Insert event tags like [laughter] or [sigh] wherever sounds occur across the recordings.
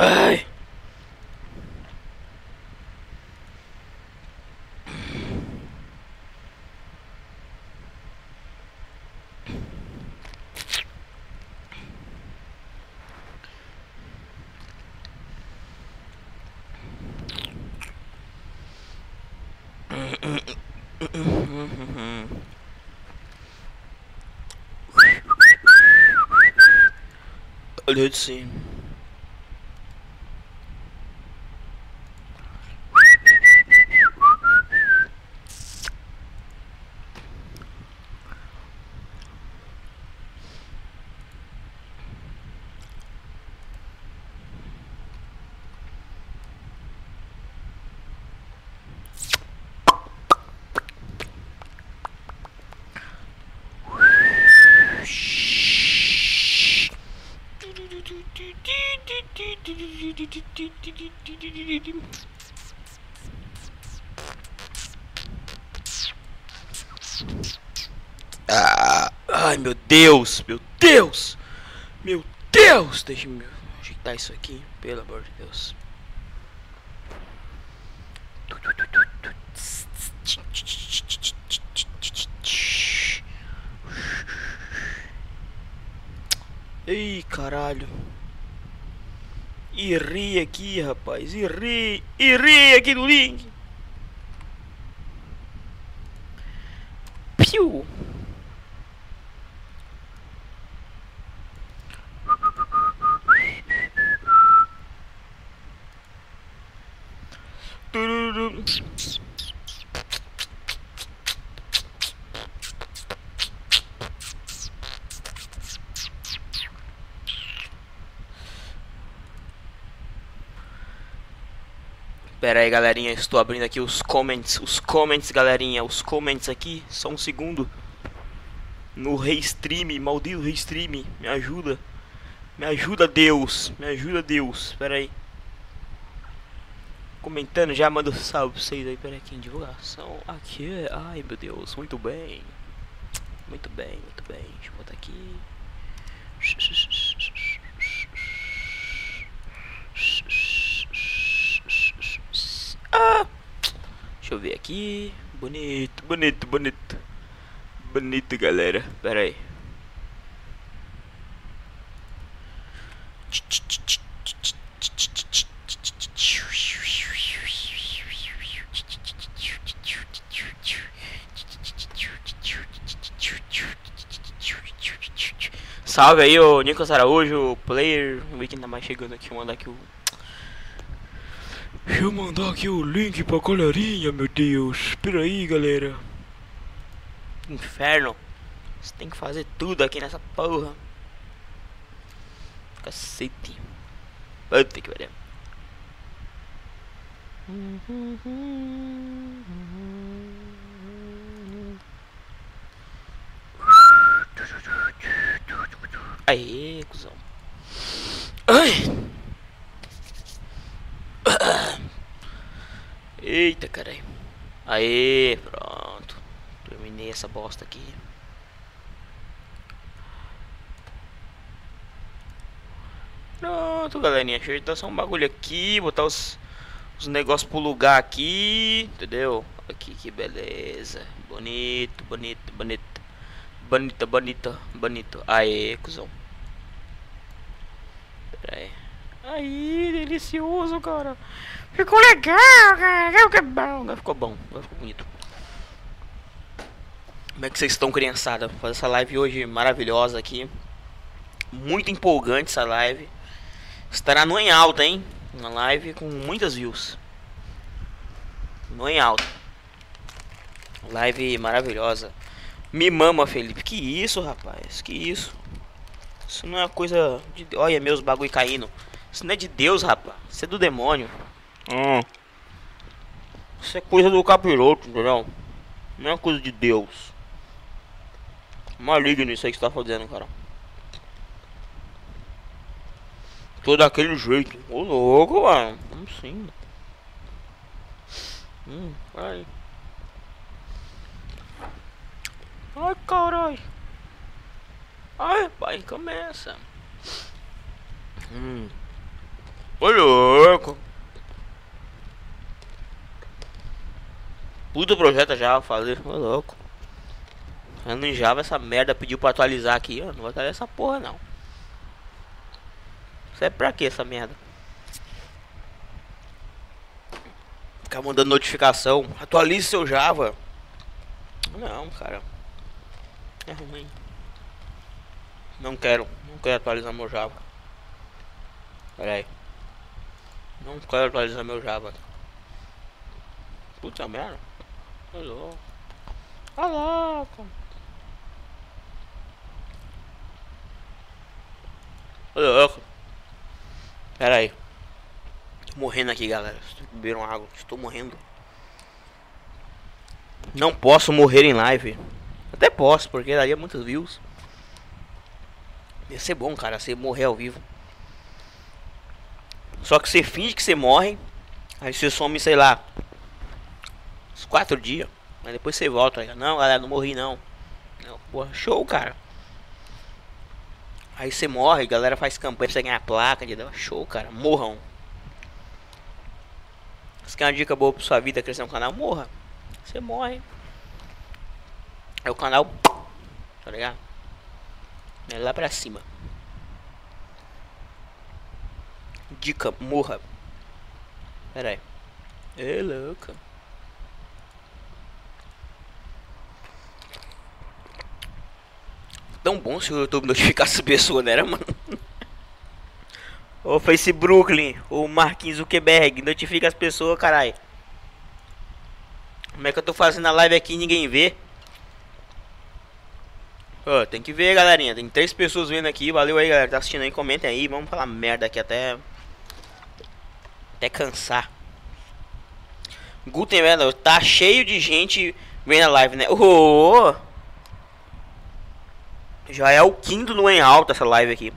Ai. Olha sim. Deus, meu Deus, meu Deus, deixa eu ajeitar isso aqui, pelo amor de Deus. Ei, caralho. E aqui, rapaz. E ri aqui no link. Piu. Pera aí, galerinha, estou abrindo aqui os comments, os comments, galerinha, os comments aqui, só um segundo. No Restream, maldito Restream, me ajuda. Me ajuda, Deus, me ajuda, Deus, pera aí. Comentando, já mando salve pra vocês aí, pera aqui, em divulgação, aqui, ai meu Deus, muito bem. Muito bem, muito bem, deixa eu botar aqui. Ah! Deixa eu ver aqui. Bonito, bonito, bonito. Bonito, galera. Pera aí. Salve aí, o Nicolas Araújo, player. O weekend tá mais chegando aqui. Vou mandar aqui o Deixa eu mandar aqui o link pra galerinha, meu Deus. Espera aí, galera. Inferno. Você tem que fazer tudo aqui nessa porra. Cacete. Puta que pariu. Aê, cuzão. Ai. Eita, caralho. Aê, pronto. Terminei essa bosta aqui. Pronto, galerinha. Só um bagulho aqui. Botar os, os negócios pro lugar aqui. Entendeu? Aqui, que beleza. Bonito, bonito, bonito. Bonito, bonito, bonito. Aê, cuzão. Pera aí. Aí, delicioso, cara. Ficou legal, cara. Ficou bom. Ficou bom. Ficou bonito. Como é que vocês estão, criançada? Fazer essa live hoje maravilhosa aqui. Muito empolgante essa live. Estará no em alta, hein? Uma live com muitas views. No em alta. Live maravilhosa. Me mama, Felipe. Que isso, rapaz? Que isso? Isso não é coisa de. Olha, meus bagulho caindo. Isso não é de Deus, rapaz. Isso é do demônio. Hum. Isso é coisa do capiroto, entendeu? Não é coisa de Deus. Maligno isso aí que você tá fazendo, cara. Tô daquele jeito. Ô louco, mano. Vamos sim. Hum, vai. Ai, caralho. Ai, pai, começa. Hum. Ô louco. Puta projeto já fazer. Ô louco. Eu não Java essa merda pediu pra atualizar aqui. ó. não vou atualizar essa porra não. Serve pra que essa merda? Ficar mandando notificação. Atualize seu Java. Não, cara. É ruim. Não quero. Não quero atualizar meu Java. Pera aí. Não quero atualizar meu Java. Puta merda. Alô. Alô. Louco. Pera aí. Tô morrendo aqui, galera. Beberam água. Estou morrendo. Não posso morrer em live. Até posso, porque daria muitos views. Ia ser bom, cara, você morrer ao vivo. Só que você finge que você morre. Aí você some, sei lá. Uns quatro dias. Mas depois você volta. Aí, não, galera, não morri não. não porra, show, cara. Aí você morre, galera faz campanha você ganhar placa de show, cara. Morram. Se quer uma dica boa pra sua vida crescer no canal, morra. Você morre. É o canal. Tá ligado? É lá pra cima. Dica, morra. Pera aí. É louca. Tão bom se o YouTube notificasse pessoa, né, mano? Ô Face Brooklyn, o Marquinhos Zuckerberg, notifica as pessoas, caralho. Como é que eu tô fazendo a live aqui e ninguém vê? Tem que ver, galerinha. Tem três pessoas vendo aqui. Valeu aí, galera. Tá assistindo aí. Comentem aí. Vamos falar merda aqui até. Até cansar. Gutenberg, tá cheio de gente vendo a live, né? Oh, Já é o quinto no em alta essa live aqui.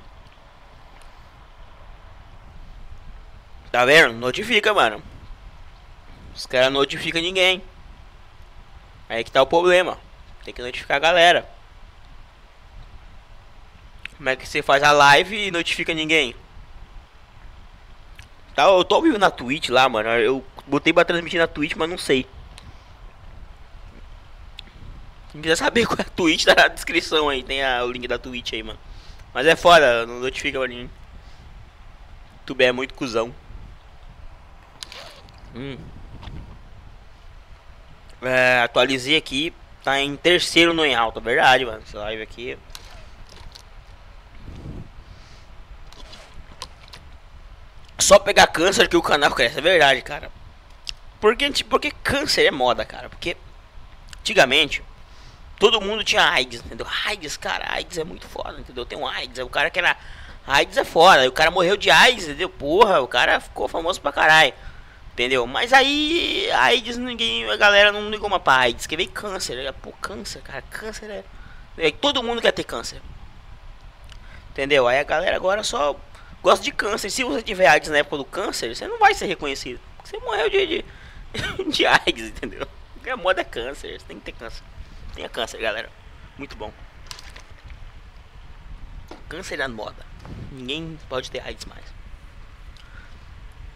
Tá vendo? Notifica, mano. Os caras notificam ninguém. Aí que tá o problema. Tem que notificar a galera. Como é que você faz a live e notifica ninguém? Tá, eu tô ouvindo na Twitch lá, mano. Eu botei pra transmitir na Twitch, mas não sei. Quem quiser saber [laughs] qual é a Twitch, tá na descrição aí. Tem a, o link da Twitch aí, mano. Mas é foda, não notifica pra ninguém. YouTube é muito cuzão. Hum. É, atualizei aqui. Tá em terceiro no em alta, verdade, mano. Essa live aqui. Só pegar câncer que o canal cresce, é verdade, cara. Porque, porque câncer é moda, cara. Porque antigamente todo mundo tinha AIDS, entendeu? AIDS, cara, AIDS é muito foda, entendeu? Tem um AIDS, o cara que era. AIDS é foda, o cara morreu de AIDS, entendeu? Porra, o cara ficou famoso pra caralho. Entendeu? Mas aí, AIDS, ninguém, a galera não ligou mais pra AIDS, que veio câncer. Pô, câncer, cara, câncer é. é. Todo mundo quer ter câncer. Entendeu? Aí a galera agora só gosta de câncer. Se você tiver AIDS na época do câncer, você não vai ser reconhecido. Você morreu de, de, [laughs] de AIDS, entendeu? Porque a moda é câncer, você tem que ter câncer. Tenha câncer, galera. Muito bom. Câncer é moda. Ninguém pode ter AIDS mais.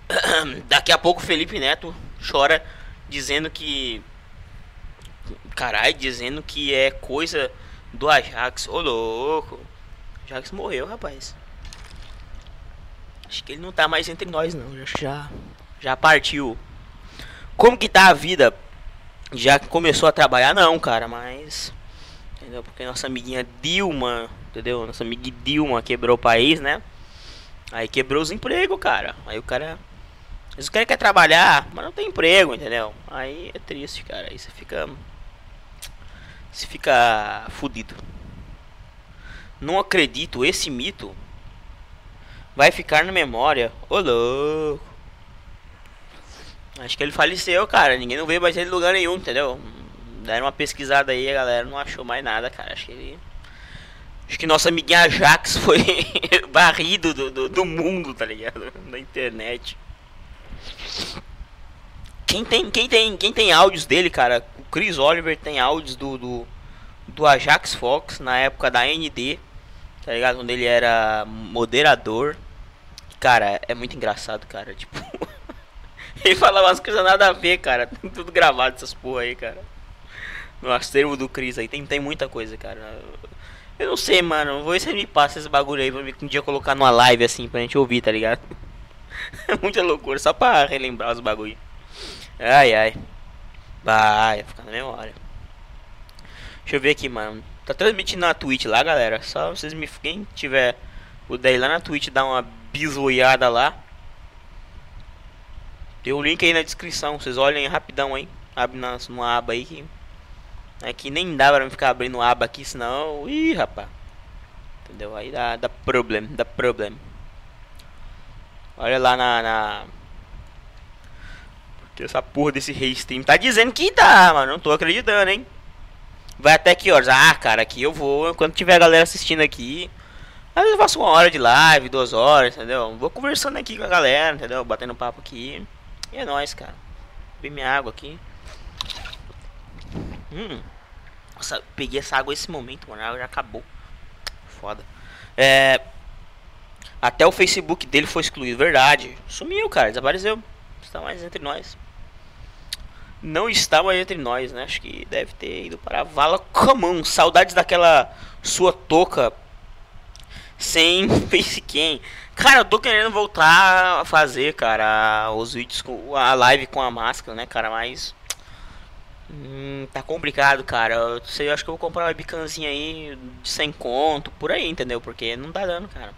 [clears throat] Daqui a pouco Felipe Neto chora dizendo que. Caralho, dizendo que é coisa do Ajax. Ô louco. Ajax morreu, rapaz. Acho que ele não tá mais entre nós não. Já, já partiu. Como que tá a vida? Já começou a trabalhar não, cara, mas. Entendeu? Porque nossa amiguinha Dilma, entendeu? Nossa amiga Dilma quebrou o país, né? Aí quebrou os empregos, cara. Aí o cara. Eles querem quer trabalhar, mas não tem emprego, entendeu? Aí é triste, cara. Aí você fica. Você fica fudido. Não acredito, esse mito vai ficar na memória. Ô louco. Acho que ele faleceu, cara. Ninguém não vê mais ele em lugar nenhum, entendeu? Deram uma pesquisada aí, a galera não achou mais nada, cara. Acho que ele. Acho que nossa amiguinha Ajax [laughs] foi [laughs] barrido do, do, do, mundo, tá ligado? [laughs] Na internet. Quem tem, quem tem, quem tem áudios dele, cara? O Chris Oliver tem áudios do, do, do Ajax Fox na época da ND, tá ligado? Quando ele era moderador Cara, é muito engraçado, cara. Tipo. Ele fala umas coisas nada a ver, cara. Tudo gravado essas porra aí, cara. No acervo do Cris aí tem, tem muita coisa, cara. Eu não sei, mano. Vou ver se ele me passa esse bagulho aí pra um dia colocar numa live assim pra gente ouvir, tá ligado? [laughs] É muita loucura, só pra relembrar os bagulho. Ai ai. Vai, ficar na memória. Deixa eu ver aqui, mano. Tá transmitindo na Twitch lá, galera. Só vocês me. Quem tiver o daí lá na Twitch, dá uma bisoiada lá. Tem o link aí na descrição. Vocês olhem rapidão aí. Abre na, numa aba aí que. É nem dá pra ficar abrindo aba aqui, senão. Ih, rapaz. Entendeu? Aí dá, dá problema, dá problema. Olha lá na, na. Porque essa porra desse restream tá dizendo que dá, mano. Não tô acreditando, hein? Vai até que horas? Ah, cara, aqui eu vou. Quando tiver galera assistindo aqui. Às vezes eu faço uma hora de live, duas horas, entendeu? Vou conversando aqui com a galera, entendeu? Batendo papo aqui. E é nóis, cara. Bebi minha água aqui. Hum. Nossa, peguei essa água nesse momento, mano. A água já acabou. Foda. É. Até o Facebook dele foi excluído, verdade. Sumiu, cara, desapareceu. Está mais entre nós. Não está mais entre nós, né? Acho que deve ter ido para a vala comum. Saudades daquela sua touca sem [laughs] facecam. Cara, eu tô querendo voltar a fazer, cara, os vídeos com a live com a máscara, né, cara, mas hum, tá complicado, cara. Eu sei, eu acho que eu vou comprar uma webcamzinha aí de 100 conto, por aí, entendeu? Porque não tá dando, cara.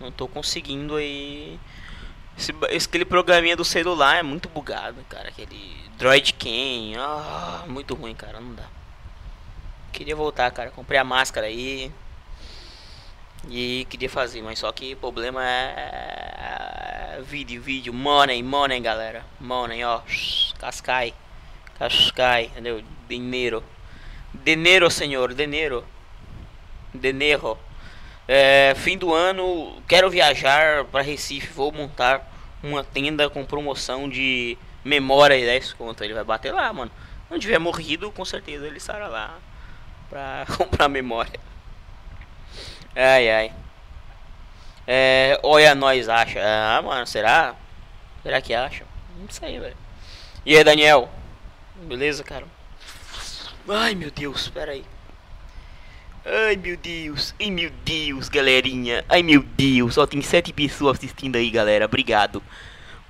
Não tô conseguindo aí esse, esse, aquele programinha do celular é muito bugado, cara. Aquele Droid Ken. Ah, muito ruim, cara. Não dá. Queria voltar, cara. Comprei a máscara aí. E queria fazer, mas só que o problema é. Vídeo, vídeo. Money, money, galera. Money, ó. Cascai. Cascai, entendeu? Dinheiro. Dinheiro, senhor. Dinheiro. Dinheiro. É, fim do ano, quero viajar para Recife. Vou montar uma tenda com promoção de memória e 10 conto. Ele vai bater lá, mano. Não tiver morrido, com certeza ele estará lá pra [laughs] comprar memória. Ai, ai. É, olha, nós acha. Ah, mano, será? Será que acha? Não sei, velho. E aí, Daniel? Beleza, cara? Ai, meu Deus, espera aí. Ai, meu Deus. Ai, meu Deus, galerinha. Ai, meu Deus. Só tem sete pessoas assistindo aí, galera. Obrigado.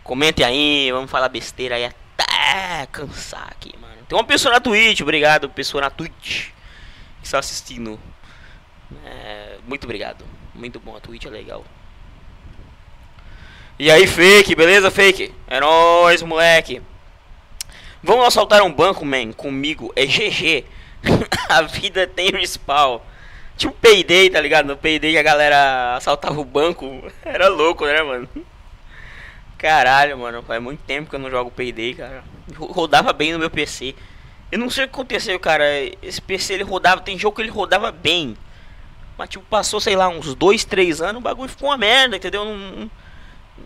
Comente aí, vamos falar besteira aí até cansar aqui, mano. Tem uma pessoa na Twitch, obrigado, pessoa na Twitch que está assistindo. É, muito obrigado. Muito bom, a Twitch é legal. E aí, fake, beleza, fake? É nóis, moleque. Vamos assaltar um banco, man. Comigo é GG. [laughs] a vida tem respawn. Tipo Payday, tá ligado? No Payday a galera assaltava o banco. [laughs] Era louco, né, mano? Caralho, mano. Faz muito tempo que eu não jogo Payday, cara. Rodava bem no meu PC. Eu não sei o que aconteceu, cara. Esse PC ele rodava. Tem jogo que ele rodava bem. Mas tipo, passou, sei lá, uns 2, 3 anos, o bagulho ficou uma merda, entendeu? Não,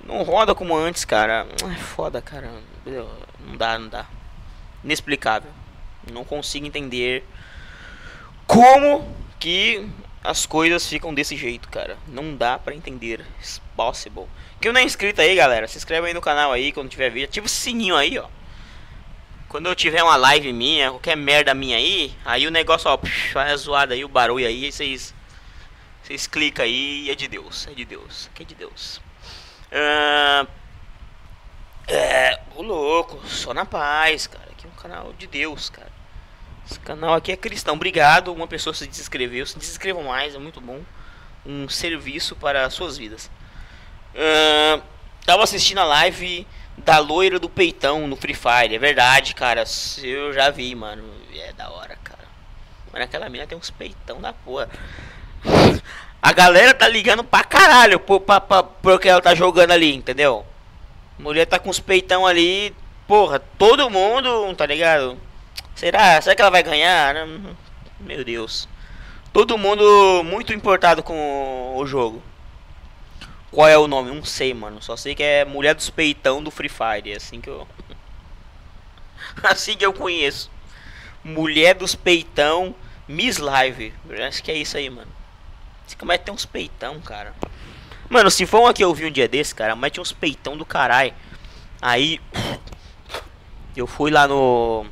não roda como antes, cara. É foda, cara. Não dá, não dá. Inexplicável. Não consigo entender como que as coisas ficam desse jeito, cara. Não dá pra entender. It's possible. Quem não é inscrito aí, galera, se inscreve aí no canal aí quando tiver vídeo. Ativa o sininho aí, ó. Quando eu tiver uma live minha, qualquer merda minha aí, aí o negócio, ó, vai zoada aí, o barulho aí, vocês vocês clicam aí e é de Deus, é de Deus, que é de Deus. Ah, é, o louco, só na paz, cara. Aqui é um canal de Deus, cara. Esse canal aqui é cristão. Obrigado, uma pessoa se desinscreveu. Se desinscrevam mais, é muito bom. Um serviço para suas vidas. Uh, tava assistindo a live da loira do peitão no Free Fire. É verdade, cara. Eu já vi, mano. É da hora, cara. Mas aquela mina tem uns peitão da porra. A galera tá ligando pra caralho pro, pra, pra, pro que ela tá jogando ali, entendeu? Mulher tá com os peitão ali. Porra, todo mundo, tá ligado? Será? Será que ela vai ganhar? Meu Deus. Todo mundo muito importado com o jogo. Qual é o nome? Não sei, mano. Só sei que é Mulher dos Peitão do Free Fire. É assim que eu. [laughs] assim que eu conheço. Mulher dos Peitão Miss Live. Acho que é isso aí, mano. Esse camarada tem uns peitão, cara. Mano, se for uma que eu vi um dia desse, cara, mas tinha uns peitão do caralho. Aí. Eu fui lá no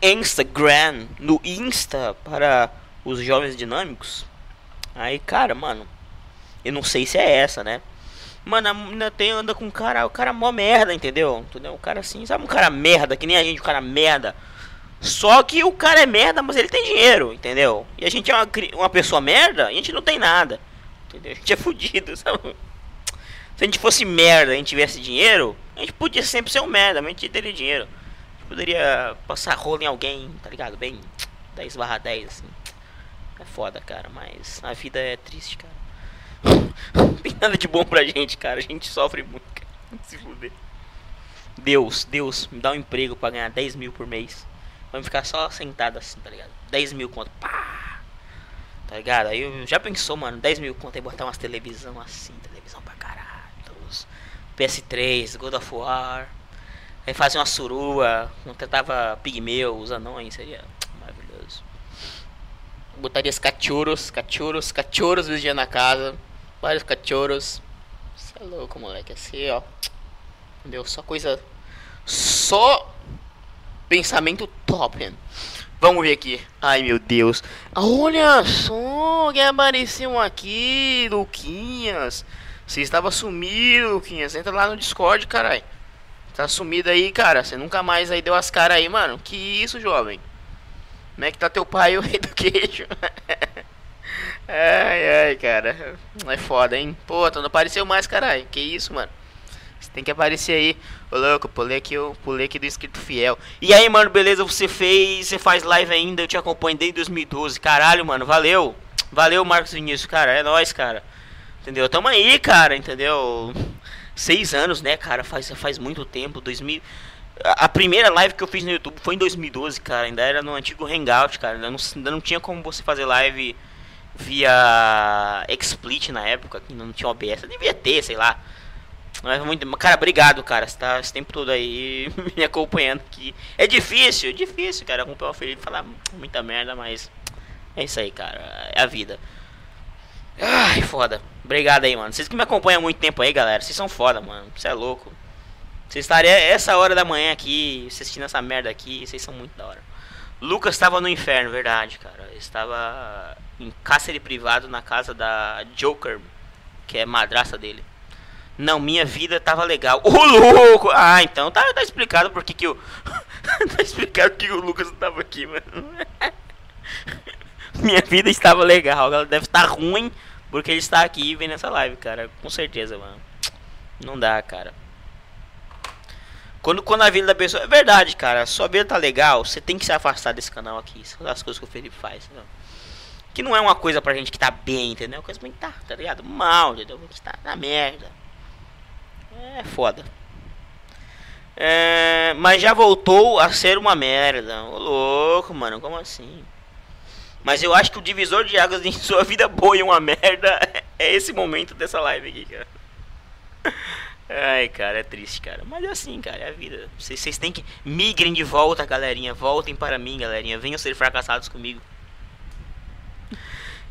Instagram, no Insta para os jovens dinâmicos. Aí, cara, mano, eu não sei se é essa, né? Mano, a menina tem, anda com um cara, o cara é mó merda, entendeu? Entendeu? O cara assim, sabe um cara merda, que nem a gente, o cara merda. Só que o cara é merda, mas ele tem dinheiro, entendeu? E a gente é uma, uma pessoa merda, a gente não tem nada. Entendeu? A gente é fudido, [laughs] sabe? Se a gente fosse merda e a gente tivesse dinheiro, a gente podia sempre ser um merda, mas a gente teria dinheiro. A gente poderia passar rolo em alguém, tá ligado? Bem 10 barra 10, assim. É foda, cara, mas a vida é triste, cara. [laughs] Não tem nada de bom pra gente, cara. A gente sofre muito, cara. Se fuder. Deus, Deus, me dá um emprego pra ganhar 10 mil por mês. Vamos ficar só sentado assim, tá ligado? 10 mil conto. Pá! Tá ligado? Aí já pensou, mano, 10 mil conto aí botar umas televisão assim, televisão pra caralho. PS3, God of War. Aí fazer uma surua, tava pigmeu, os anões, seria maravilhoso. Botaria os cachorros, cachorros, cachorros vigiando na casa vários cachorros. Você é louco, moleque. Assim, ó. Entendeu? Só coisa. Só pensamento top. Vamos ver aqui. Ai meu Deus. Olha só que apareceu aqui, Luquinhas. Você estava sumido, Luquinhas. Entra lá no Discord, caralho. Tá sumido aí, cara. Você nunca mais aí deu as caras aí, mano. Que isso, jovem? Como é que tá teu pai, [laughs] o rei do queijo? [laughs] Ai, ai, cara. É foda, hein? Pô, tu não apareceu mais, caralho. Que isso, mano? Você tem que aparecer aí. Ô, louco, pulei aqui, eu pulei aqui do inscrito fiel. E aí, mano, beleza? Você fez, você faz live ainda. Eu te acompanho desde 2012. Caralho, mano, valeu. Valeu, Marcos Vinícius, cara. É nóis, cara. Entendeu? Tamo aí, cara, entendeu? Seis anos, né, cara? Faz, faz muito tempo. 2000. A primeira live que eu fiz no YouTube foi em 2012, cara. Ainda era no antigo Hangout, cara. Ainda não, ainda não tinha como você fazer live via XSplit na época, que não tinha OBS, devia ter, sei lá. Mas muito, cara, obrigado, cara. Você tá esse tempo todo aí [laughs] me acompanhando aqui. É difícil, é difícil, cara, acompanhar o Felipe falar muita merda, mas é isso aí, cara. É a vida. Ai, foda. Obrigado aí, mano. Vocês que me acompanham há muito tempo aí, galera. Vocês são foda, mano. Você é louco. Vocês estariam essa hora da manhã aqui, assistindo essa merda aqui. Vocês são muito da hora. Lucas estava no inferno, verdade, cara. Estava em cárcere privado na casa da Joker, que é madraça dele. Não, minha vida tava legal. Ô louco! Ah, então tá, tá explicado por que, o. [laughs] tá explicado que o Lucas não tava aqui, mano. [laughs] minha vida estava legal. Ela deve estar ruim porque ele está aqui vendo essa live, cara. Com certeza, mano. Não dá, cara. Quando, quando a vida da pessoa. É verdade, cara. Sua vida tá legal, você tem que se afastar desse canal aqui. São as coisas que o Felipe faz. Entendeu? Que não é uma coisa pra gente que tá bem, entendeu? É uma coisa pra gente tá, tá ligado? Mal, entendeu? Que tá na merda. É foda. É, mas já voltou a ser uma merda. Ô louco, mano, como assim? Mas eu acho que o divisor de águas [laughs] em sua vida boa e uma merda é esse momento dessa live aqui, cara. Ai, cara, é triste, cara. Mas é assim, cara, é a vida. Vocês têm que. Migrem de volta, galerinha. Voltem para mim, galerinha. Venham ser fracassados comigo.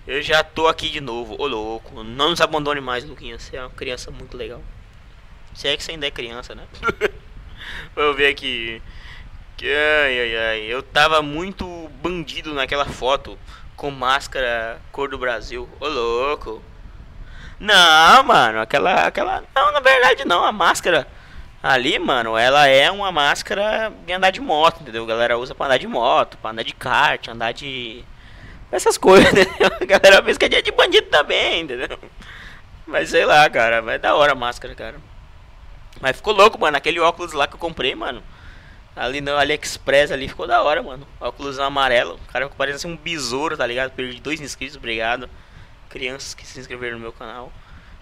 Eu já tô aqui de novo, ô louco. Não nos abandone mais, Luquinhas. Você é uma criança muito legal. Se é que você ainda é criança, né? [laughs] Vamos ver aqui. Ai, ai, ai. Eu tava muito bandido naquela foto. Com máscara cor do Brasil. Ô louco. Não, mano. Aquela. aquela Não, na verdade não. A máscara ali, mano, ela é uma máscara de andar de moto, entendeu? A galera usa pra andar de moto, pra andar de kart, andar de essas coisas, [laughs] entendeu? A galera pensa que é dia de bandido também, entendeu? Mas sei lá, cara, vai da hora a máscara, cara. Mas ficou louco, mano. Aquele óculos lá que eu comprei, mano. Ali no AliExpress ali ficou da hora, mano. Óculos amarelo. O cara parece assim um besouro, tá ligado? Perdi dois inscritos, obrigado. Crianças que se inscreveram no meu canal.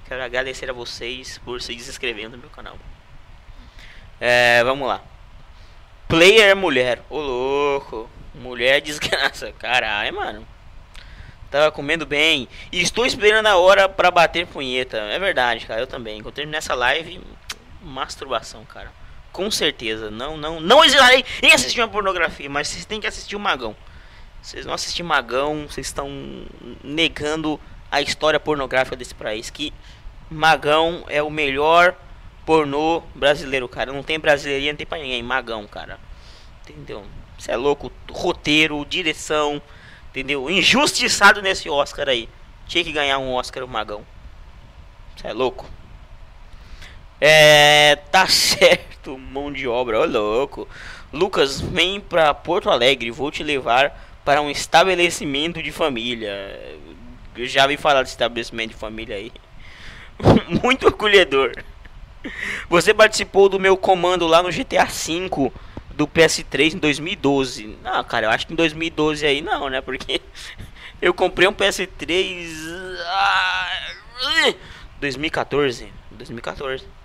Quero agradecer a vocês por se inscreverem no meu canal. É, vamos lá. Player mulher. Ô louco. Mulher desgraça. [laughs] Caralho, mano. Tava comendo bem. E estou esperando a hora para bater punheta. É verdade, cara. Eu também. Quando terminar essa live, masturbação, cara. Com certeza. Não, não, não hesitarei em assistir uma pornografia, mas vocês têm que assistir o Magão. Vocês não assistir Magão, vocês estão negando a história pornográfica desse país que Magão é o melhor pornô brasileiro, cara. Não tem brasileirinha, não tem pra ninguém. Magão, cara. Entendeu? Você é louco. Roteiro, direção. Entendeu? Injustiçado nesse Oscar aí. Tinha que ganhar um Oscar o Magão. Você é louco. É. Tá [laughs] certo, mão de obra. Ô louco. Lucas, vem pra Porto Alegre. Vou te levar para um estabelecimento de família. Eu já vi falar de estabelecimento de família aí. [laughs] Muito acolhedor. Você participou do meu comando lá no GTA V do PS3 em 2012. Não, cara, eu acho que em 2012 aí não, né? Porque [laughs] eu comprei um PS3 2014, 2014.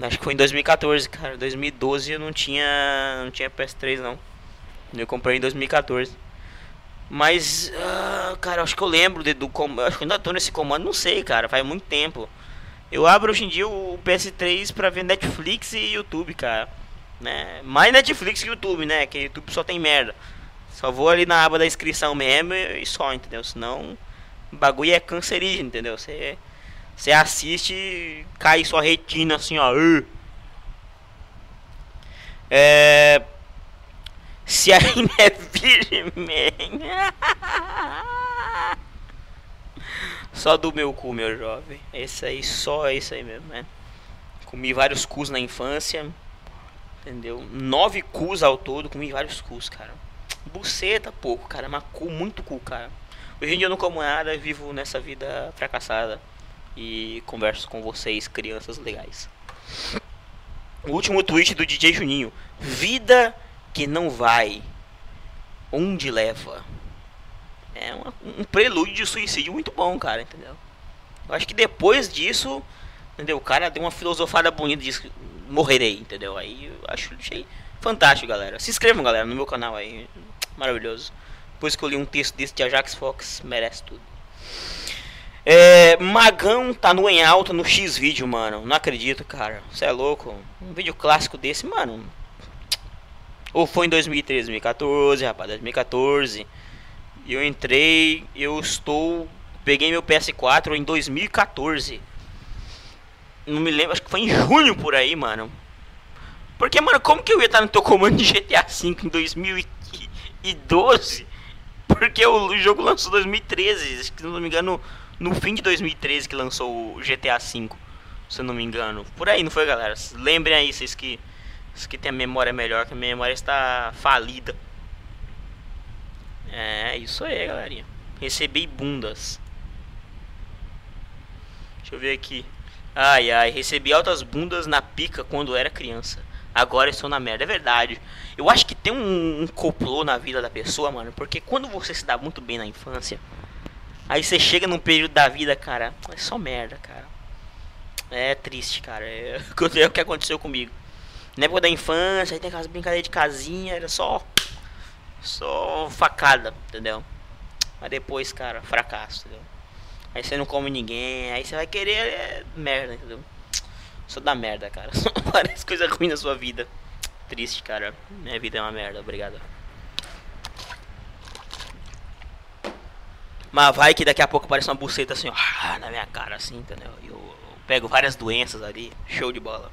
Acho que foi em 2014, cara. 2012 eu não tinha não tinha PS3 não. Eu comprei em 2014. Mas, uh, cara, acho que eu lembro de, do comando. Acho que ainda tô nesse comando, não sei, cara. Faz muito tempo. Eu abro hoje em dia o PS3 pra ver Netflix e YouTube, cara. Né? Mais Netflix que YouTube, né? Que YouTube só tem merda. Só vou ali na aba da inscrição mesmo e só, entendeu? Senão, o bagulho é cancerígeno, entendeu? Você, você assiste e cai sua retina assim, ó. É. Se ainda é virgem. [laughs] Só do meu cu, meu jovem. Esse aí, só isso aí mesmo, né? Comi vários cus na infância. Entendeu? Nove cus ao todo, comi vários cus, cara. Buceta, pouco, cara. Mas cu, muito cu, cara. Hoje em dia eu não como nada, vivo nessa vida fracassada. E converso com vocês, crianças legais. O último tweet do DJ Juninho. Vida que não vai. Onde leva? É uma, um prelúdio de suicídio muito bom, cara, entendeu? Eu acho que depois disso, entendeu? O cara deu uma filosofada bonita de morrerei, entendeu? Aí eu acho, achei fantástico, galera. Se inscrevam, galera, no meu canal aí. Maravilhoso. Depois que eu li um texto desse de Ajax Fox, merece tudo. É, Magão tá no em alta no X vídeo, mano. Não acredito, cara. Você é louco. Um vídeo clássico desse, mano. Ou foi em 2013, 2014, rapaz, 2014. E eu entrei, eu estou. Peguei meu PS4 em 2014. Não me lembro, acho que foi em junho por aí, mano. Porque, mano, como que eu ia estar no teu comando de GTA V em 2012? Porque o jogo lançou em 2013, acho que se não me engano, no fim de 2013 que lançou o GTA V, se eu não me engano. Por aí, não foi, galera? Lembrem aí, vocês que, vocês que tem a memória melhor, que a memória está falida. É, isso aí, galerinha. Recebi bundas. Deixa eu ver aqui. Ai, ai, recebi altas bundas na pica quando era criança. Agora estou na merda. É verdade. Eu acho que tem um, um complô na vida da pessoa, mano. Porque quando você se dá muito bem na infância, aí você chega num período da vida, cara, é só merda, cara. É triste, cara. É, [laughs] é o que aconteceu comigo. Na época da infância, aí tem aquelas brincadeiras de casinha, era só só facada, entendeu? Mas depois, cara, fracasso, entendeu? Aí você não come ninguém, aí você vai querer é, merda, entendeu? Só dá merda, cara. [laughs] Só parece coisa ruim na sua vida. Triste, cara. Minha vida é uma merda, obrigado. Mas vai que daqui a pouco aparece uma buceta assim, ó, [laughs] na minha cara, assim, entendeu? E eu, eu pego várias doenças ali. Show de bola.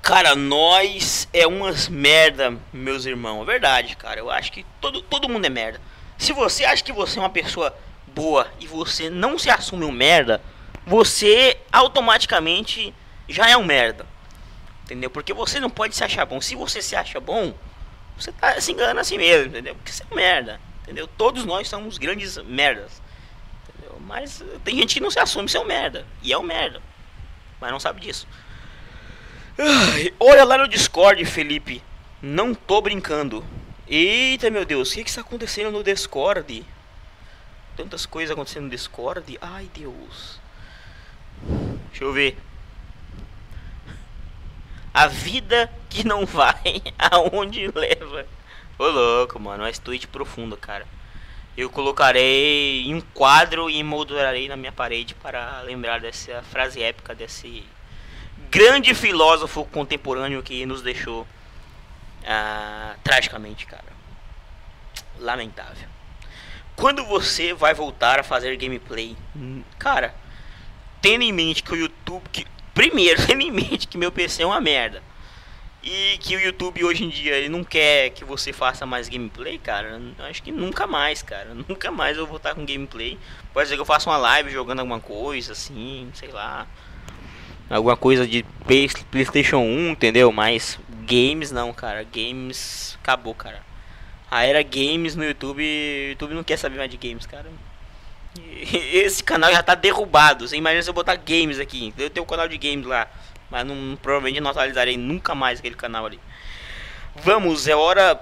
Cara, nós é umas merda, meus irmãos. É verdade, cara. Eu acho que todo, todo mundo é merda. Se você acha que você é uma pessoa boa e você não se assume um merda, você automaticamente já é um merda. Entendeu? Porque você não pode se achar bom. Se você se acha bom, você tá se enganando a si mesmo, entendeu? Porque você é um merda. Entendeu? Todos nós somos grandes merdas. Entendeu? Mas tem gente que não se assume ser um merda. E é um merda. Mas não sabe disso. Ai, olha lá no Discord, Felipe. Não tô brincando. Eita, meu Deus, o que, que está acontecendo no Discord? Tantas coisas acontecendo no Discord. Ai, Deus. Deixa eu ver. A vida que não [laughs] vai aonde leva. Ô louco, mano. É tweet profundo, cara. Eu colocarei em um quadro e moldurarei na minha parede para lembrar dessa frase épica desse grande filósofo contemporâneo que nos deixou ah, tragicamente, cara. Lamentável. Quando você vai voltar a fazer gameplay? Cara, tendo em mente que o YouTube. Que, primeiro, [laughs] tendo em mente que meu PC é uma merda. E que o YouTube hoje em dia ele não quer que você faça mais gameplay, cara. Acho que nunca mais, cara. [laughs] Nunca mais eu vou voltar com gameplay. Pode ser que eu faça uma live jogando alguma coisa, assim, sei lá. Alguma coisa de PlayStation 1, entendeu? Mas games não, cara. Games acabou, cara. A era games no YouTube. O YouTube não quer saber mais de games, cara. [laughs] Esse canal já tá derrubado. Você imagina se eu botar games aqui. Eu tenho um canal de games lá. Mas não, provavelmente não atualizarei nunca mais aquele canal ali. Vamos, é hora.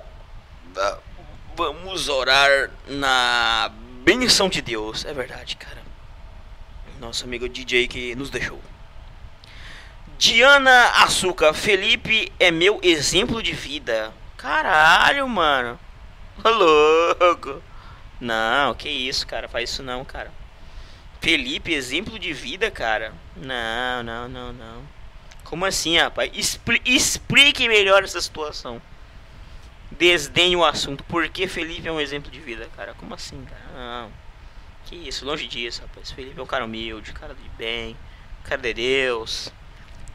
Vamos orar na benção de Deus. É verdade, cara. Nosso amigo DJ que nos deixou. Diana Açúcar, Felipe é meu exemplo de vida. Caralho, mano. Ô louco. Não, que isso, cara. Faz isso não, cara. Felipe, exemplo de vida, cara. Não, não, não, não. Como assim, rapaz? Expli explique melhor essa situação. Desdenhe o assunto. Por que Felipe é um exemplo de vida, cara? Como assim, cara? Não. Que isso, longe disso, rapaz. Felipe é um cara humilde, cara de bem, cara de Deus.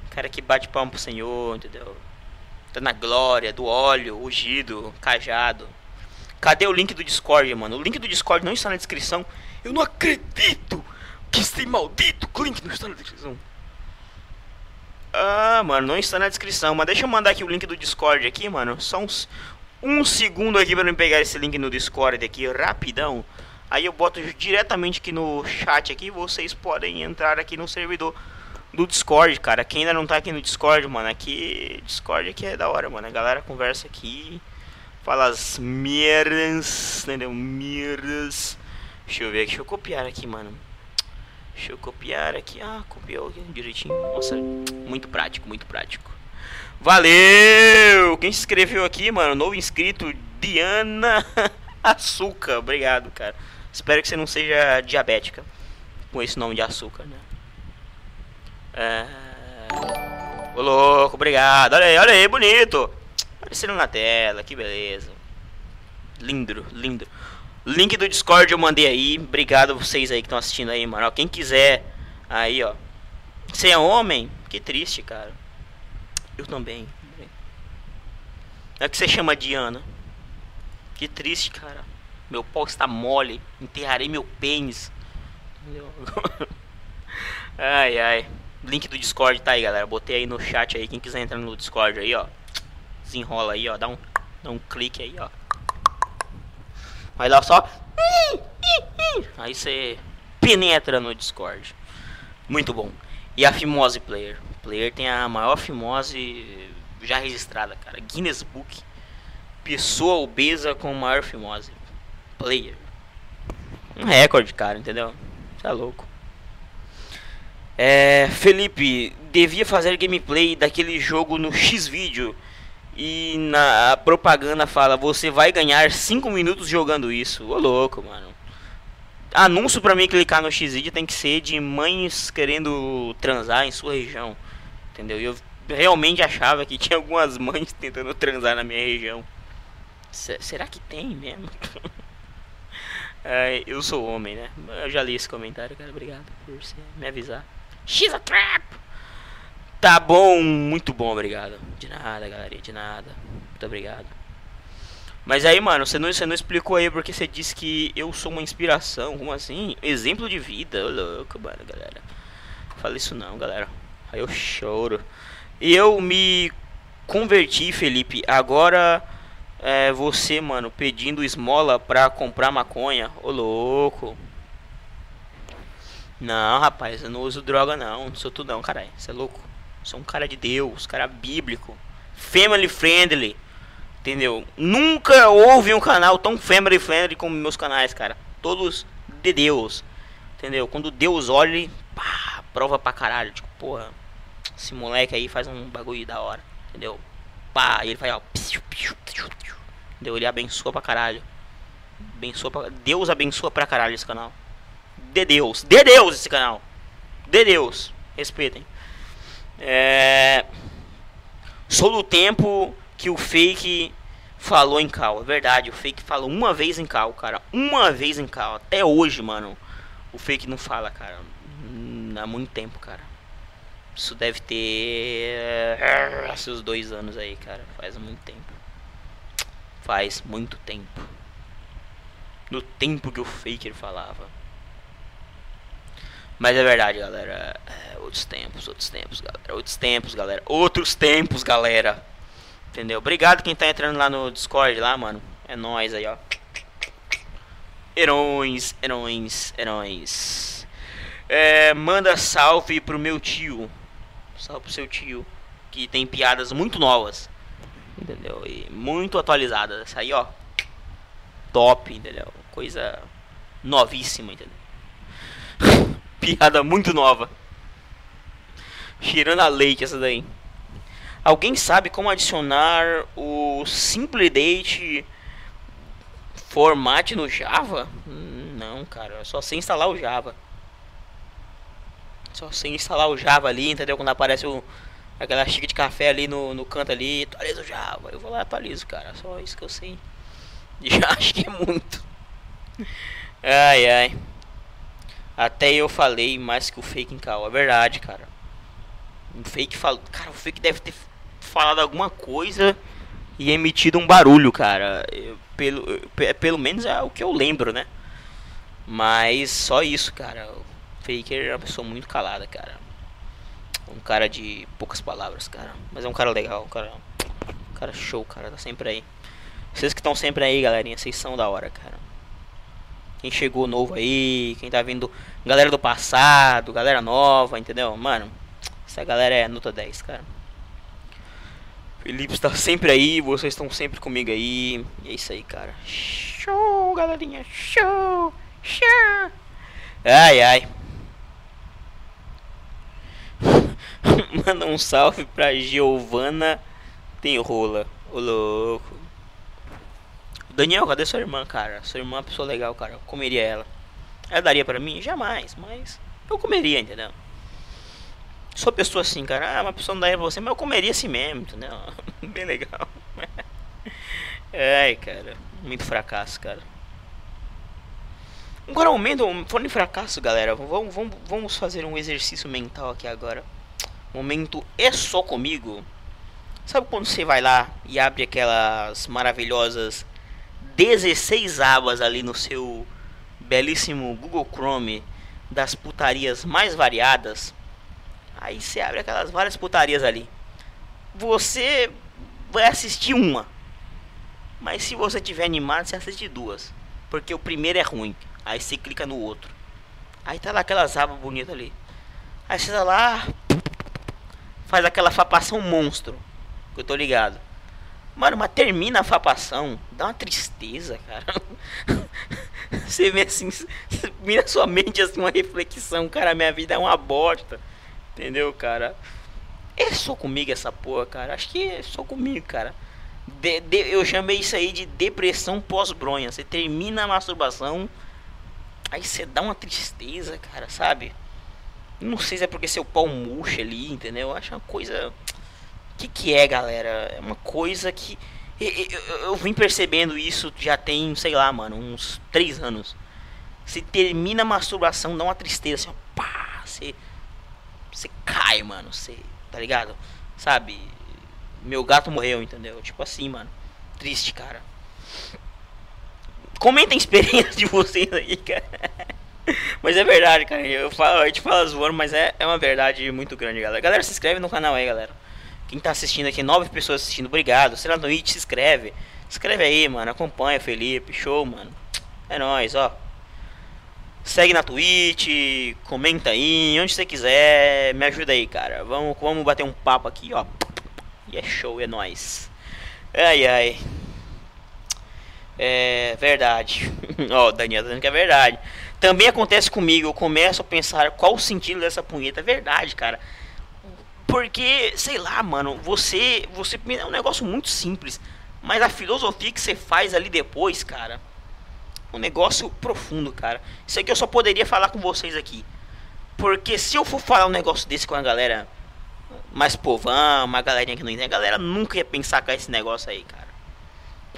Cara que bate palmo pro Senhor, entendeu? Tá na glória, do óleo, ungido, cajado. Cadê o link do Discord, mano? O link do Discord não está na descrição. Eu não acredito que esse maldito link não está na descrição. Ah, mano, não está na descrição. Mas deixa eu mandar aqui o link do Discord aqui, mano. Só uns um segundo aqui para eu pegar esse link no Discord aqui, rapidão. Aí eu boto diretamente aqui no chat aqui. Vocês podem entrar aqui no servidor do Discord, cara. Quem ainda não tá aqui no Discord, mano, aqui... Discord aqui é da hora, mano. A galera conversa aqui, fala as merdas, entendeu? Merdas. Deixa eu ver deixa eu copiar aqui, mano. Deixa eu copiar aqui. Ah, copiou aqui direitinho. Nossa, muito prático, muito prático. Valeu! Quem se inscreveu aqui, mano? Novo inscrito, Diana [laughs] Açúcar. Obrigado, cara. Espero que você não seja diabética com esse nome de açúcar, né? É... Ô louco, obrigado. Olha aí, olha aí, bonito. Aparecendo na tela, que beleza. Lindo, lindo. Link do Discord eu mandei aí. Obrigado vocês aí que estão assistindo aí, mano. Quem quiser aí, ó. Você é homem? Que triste, cara. Eu também. É que você chama Diana. Que triste, cara. Meu pau está mole. Enterrarei meu pênis. Entendeu? [laughs] ai, ai. Link do Discord tá aí, galera. Botei aí no chat aí. Quem quiser entrar no Discord aí, ó. Desenrola aí, ó. Dá um, dá um clique aí, ó. Vai lá só. Aí você penetra no Discord. Muito bom. E a Fimose Player. O player tem a maior fimose já registrada, cara. Guinness Book. Pessoa obesa com maior fimose. Player. Um recorde, cara, entendeu? Tá louco. É, Felipe, devia fazer gameplay daquele jogo no X-Vídeo e na propaganda fala, você vai ganhar 5 minutos jogando isso. Ô louco, mano. Anúncio pra mim clicar no XID tem que ser de mães querendo transar em sua região. Entendeu? E eu realmente achava que tinha algumas mães tentando transar na minha região. Será que tem mesmo? [laughs] é, eu sou homem, né? Eu já li esse comentário, cara. Obrigado por me avisar. X a trap! Tá bom, muito bom, obrigado. De nada, galerinha, de nada. Muito obrigado. Mas aí, mano, você não, você não explicou aí porque você disse que eu sou uma inspiração. Como assim? Exemplo de vida. Ô, louco, mano, galera. Fala isso não, galera. Aí eu choro. Eu me converti, Felipe. Agora é você, mano, pedindo esmola pra comprar maconha. Ô, louco. Não, rapaz, eu não uso droga não. Não sou tudo não, caralho. Você é louco. Sou um cara de Deus, cara bíblico, family friendly, entendeu? Nunca houve um canal tão family friendly como meus canais, cara. Todos de Deus, entendeu? Quando Deus olha, pá, prova pra caralho. Tipo, porra, esse moleque aí faz um bagulho da hora, entendeu? Pá, ele faz, ó, entendeu? Ele abençoa pra caralho. Abençoa pra... Deus abençoa pra caralho esse canal. De Deus, de Deus esse canal. De Deus, respeitem. É... Sou do tempo que o fake falou em cal. É verdade, o fake falou uma vez em cal, cara. Uma vez em cal. Até hoje, mano. O fake não fala, cara. Hum, há muito tempo, cara. Isso deve ter eh, seus dois anos aí, cara. Faz muito tempo. Faz muito tempo. No tempo que o Faker falava. Mas é verdade, galera. É, outros tempos, outros tempos, galera. Outros tempos, galera. Outros tempos, galera. Entendeu? Obrigado quem tá entrando lá no Discord lá, mano. É nóis aí, ó. Heróis, heróis, heróis. É, manda salve pro meu tio. Salve pro seu tio. Que tem piadas muito novas. Entendeu? E muito atualizadas. Essa aí, ó. Top, entendeu? Coisa novíssima, entendeu? [laughs] Piada muito nova. Cheirando a leite essa daí. Alguém sabe como adicionar o Simple Date format no Java? Não, cara. Só sem instalar o Java. Só sem instalar o Java ali, entendeu? Quando aparece o, aquela xícara de café ali no, no canto ali, atualiza o Java. Eu vou lá e atualizo, cara. Só isso que eu sei. [laughs] Já acho que é muito. Ai, ai. Até eu falei mais que o fake em cal. É verdade, cara. O fake falou. Cara, o fake deve ter falado alguma coisa e emitido um barulho, cara. Eu, pelo, pelo menos é o que eu lembro, né? Mas só isso, cara. Faker é uma pessoa muito calada, cara. Um cara de poucas palavras, cara. Mas é um cara legal, um cara, um cara show, cara. Tá sempre aí. Vocês que estão sempre aí, galerinha, vocês são da hora, cara. Quem chegou novo aí, quem tá vindo, galera do passado, galera nova, entendeu? Mano, essa galera é nota 10, cara. Felipe está sempre aí, vocês estão sempre comigo aí. E é isso aí, cara. Show, galerinha. Show. Show. Ai, ai. [laughs] Manda um salve pra Giovana Tem rola. Ô louco. Daniel, cadê sua irmã, cara? Sua irmã é uma pessoa legal, cara. Eu comeria ela. Ela daria pra mim? Jamais, mas eu comeria, entendeu? Sou pessoa assim, cara. Ah, uma pessoa não daria pra você, mas eu comeria assim mesmo, entendeu? [laughs] Bem legal. [laughs] Ai, cara. Muito fracasso, cara. Agora, aumento, falando em fracasso, galera, vamos, vamos, vamos fazer um exercício mental aqui agora. Momento é só comigo. Sabe quando você vai lá e abre aquelas maravilhosas 16 abas ali no seu belíssimo Google Chrome das putarias mais variadas? Aí você abre aquelas várias putarias ali. Você vai assistir uma. Mas se você tiver animado, você assiste duas. Porque o primeiro é ruim. Aí você clica no outro. Aí tá lá aquelas abas bonitas ali. Aí você tá lá. Faz aquela fapação monstro. Que eu tô ligado. Mano, mas termina a fapação. Dá uma tristeza, cara. [laughs] você vê assim. Mira sua mente assim, uma reflexão. Cara, minha vida é uma bosta. Entendeu, cara? É só comigo essa porra, cara. Acho que é só comigo, cara. De, de, eu chamei isso aí de depressão pós-bronha. Você termina a masturbação Aí você dá uma tristeza, cara, sabe? Não sei se é porque seu pau murcha ali, entendeu? Eu acho uma coisa. Que, que é, galera? É uma coisa que. Eu, eu, eu, vim percebendo isso já tem, sei lá, mano, uns três anos. Você termina a masturbação, dá uma tristeza, assim, ó, pá, você. Você cai, mano, você. Tá ligado? Sabe? Meu gato morreu, entendeu? Tipo assim, mano. Triste, cara. Comentem a experiência [laughs] de vocês aí, cara. [laughs] Mas é verdade, cara. Eu falo, a gente fala zoando, mas é, é uma verdade muito grande, galera. Galera, se inscreve no canal aí, galera. Quem tá assistindo aqui, nove pessoas assistindo, obrigado. Se lá no Twitch, se inscreve. Se inscreve aí, mano. Acompanha, Felipe. Show, mano. É nóis, ó. Segue na Twitch, comenta aí, onde você quiser. Me ajuda aí, cara. Vamos, vamos bater um papo aqui, ó. E é show, é nóis. Ai, ai. É verdade. [laughs] Ó, oh, Daniel tá dizendo que é verdade. Também acontece comigo. Eu começo a pensar qual o sentido dessa punheta. É verdade, cara. Porque, sei lá, mano, você. Você é um negócio muito simples. Mas a filosofia que você faz ali depois, cara. Um negócio profundo, cara. Isso aqui eu só poderia falar com vocês aqui. Porque se eu for falar um negócio desse com a galera mais povão, uma galerinha que não entende, a galera nunca ia pensar com esse negócio aí, cara.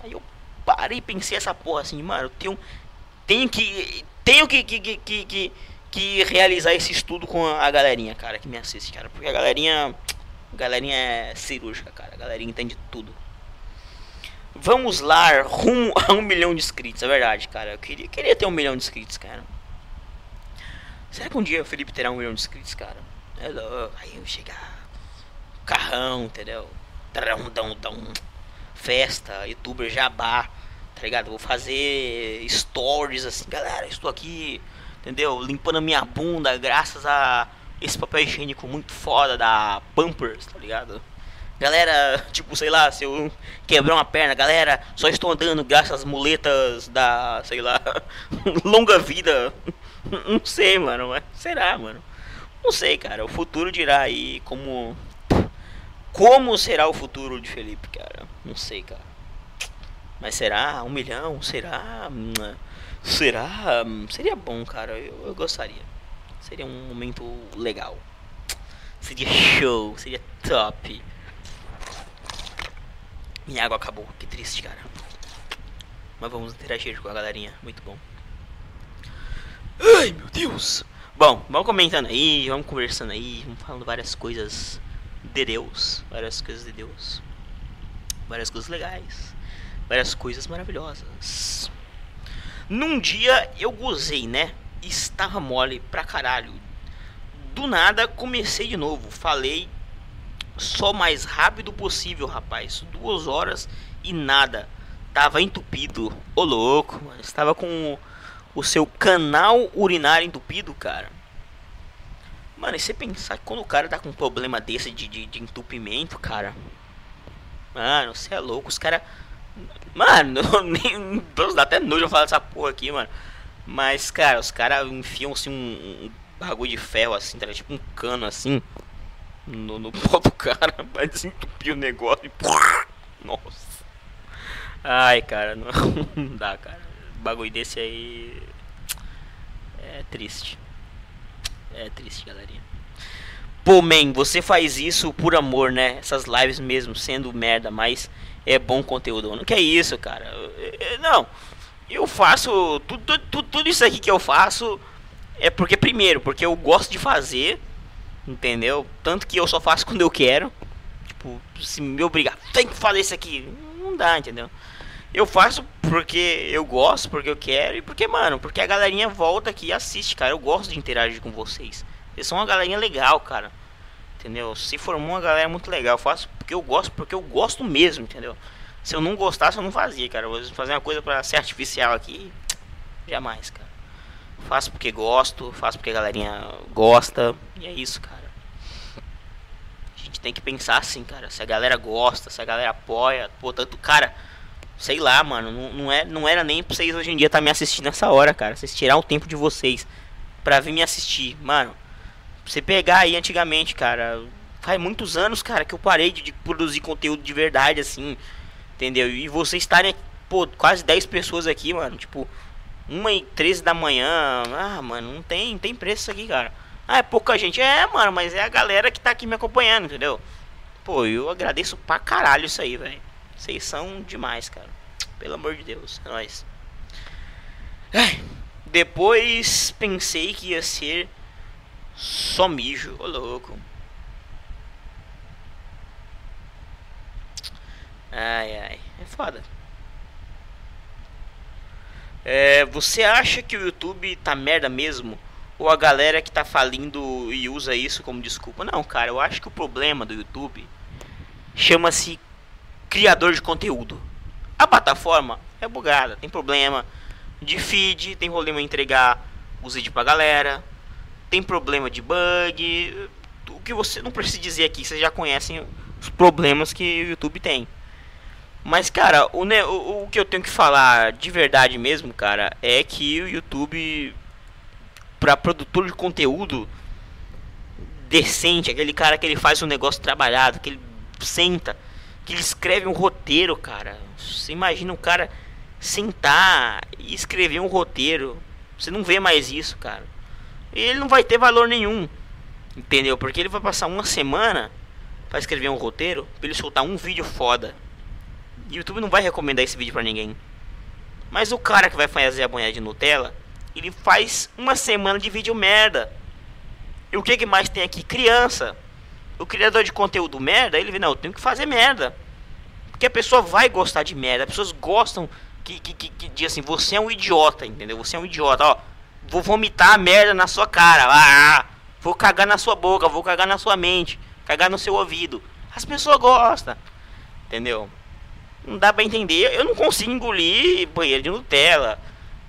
Aí eu parei e pensei essa porra assim, mano, eu tenho, tenho que. Tenho que, que, que, que, que realizar esse estudo com a galerinha, cara, que me assiste, cara. Porque a galerinha. A galerinha é cirúrgica, cara. A galerinha entende tudo. Vamos lá, rumo a um milhão de inscritos, é verdade, cara. Eu queria, queria ter um milhão de inscritos, cara. Será que um dia o Felipe terá um milhão de inscritos, cara? É louco. Aí eu chegar. Carrão, entendeu? Dão, dão, dão. Festa, youtuber jabá, tá ligado? Vou fazer stories assim, galera, estou aqui, entendeu? Limpando a minha bunda graças a esse papel higiênico muito foda da Pampers, tá ligado? Galera, [laughs] tipo, sei lá, se eu quebrar uma perna, galera, só estou andando graças às muletas da, sei lá, [laughs] longa vida. [laughs] Não sei, mano, mas será, mano? Não sei, cara. O futuro dirá aí como. Como será o futuro de Felipe, cara? Não sei, cara. Mas será? Um milhão? Será? Será? Seria bom, cara. Eu, eu gostaria. Seria um momento legal. Seria show, seria top. Minha água acabou, que triste, cara. Mas vamos interagir com a galerinha, muito bom. Ai, meu Deus! Bom, vamos comentando aí, vamos conversando aí, vamos falando várias coisas de Deus, várias coisas de Deus, várias coisas legais, várias coisas maravilhosas. Num dia eu gozei, né? Estava mole pra caralho. Do nada comecei de novo, falei só mais rápido possível, rapaz. Duas horas e nada. Tava entupido. Ô louco, mano. Estava com o seu canal urinário entupido, cara. Mano, e você pensar que quando o cara tá com um problema desse de, de, de entupimento, cara. Mano, você é louco. Os caras. Mano, [laughs] nem. Dá até nojo falar dessa porra aqui, mano. Mas, cara, os caras enfiam assim um, um bagulho de ferro assim, tá? tipo um cano assim no, no [laughs] pau do cara, [laughs] vai desentupir o negócio e. Nossa. Ai, cara, não, não dá, cara. Bagulho desse aí. É triste. É triste, galerinha. Pô, man, você faz isso por amor, né? Essas lives mesmo sendo merda, mas é bom conteúdo. Não que é isso, cara. Não. Eu faço. Tudo, tudo, tudo isso aqui que eu faço é porque, primeiro, porque eu gosto de fazer. Entendeu? Tanto que eu só faço quando eu quero. Tipo, se me obrigar, tem que fazer isso aqui. Não dá, entendeu? Eu faço porque eu gosto, porque eu quero e porque, mano, porque a galerinha volta aqui e assiste, cara. Eu gosto de interagir com vocês. Vocês são uma galerinha legal, cara. Entendeu? Se formou uma galera muito legal. Eu faço porque eu gosto, porque eu gosto mesmo, entendeu? Se eu não gostasse, eu não fazia, cara. Vou fazer uma coisa pra ser artificial aqui. Jamais, cara. Faço porque gosto, faço porque a galerinha gosta. E é isso, cara gente tem que pensar assim, cara. Se a galera gosta, se a galera apoia, pô, tanto, cara, sei lá, mano, não, não, é, não era nem pra vocês hoje em dia estar tá me assistindo nessa hora, cara. Vocês tirar o tempo de vocês pra vir me assistir, mano. Você pegar aí antigamente, cara, faz muitos anos, cara, que eu parei de, de produzir conteúdo de verdade, assim, entendeu? E vocês estarem, pô, quase 10 pessoas aqui, mano, tipo, uma e 13 da manhã, ah, mano, não tem, tem preço isso aqui, cara. Ah, é pouca gente. É, mano, mas é a galera que tá aqui me acompanhando, entendeu? Pô, eu agradeço pra caralho isso aí, velho. Vocês são demais, cara. Pelo amor de Deus, é nóis. Depois pensei que ia ser só mijo, ô louco. Ai, ai, é foda. É, você acha que o YouTube tá merda mesmo? ou a galera que tá falindo e usa isso como desculpa. Não, cara, eu acho que o problema do YouTube chama-se criador de conteúdo. A plataforma é bugada, tem problema de feed, tem problema em entregar os vídeos pra galera, tem problema de bug. O que você não precisa dizer aqui, vocês já conhecem os problemas que o YouTube tem. Mas, cara, o, o, o que eu tenho que falar de verdade mesmo, cara, é que o YouTube para produtor de conteúdo decente, aquele cara que ele faz um negócio trabalhado, que ele senta, que ele escreve um roteiro, cara. Você imagina um cara sentar e escrever um roteiro. Você não vê mais isso, cara. Ele não vai ter valor nenhum. Entendeu? Porque ele vai passar uma semana para escrever um roteiro, para ele soltar um vídeo foda. YouTube não vai recomendar esse vídeo pra ninguém. Mas o cara que vai fazer a banha de Nutella, ele faz uma semana de vídeo merda. E o que, que mais tem aqui? Criança. O criador de conteúdo merda, ele vê, não, eu tenho que fazer merda. Porque a pessoa vai gostar de merda. As pessoas gostam que, que, que, que assim, você é um idiota, entendeu? Você é um idiota, ó. Vou vomitar a merda na sua cara. Ah, vou cagar na sua boca, vou cagar na sua mente, cagar no seu ouvido. As pessoas gostam. Entendeu? Não dá pra entender. Eu não consigo engolir banheiro de Nutella.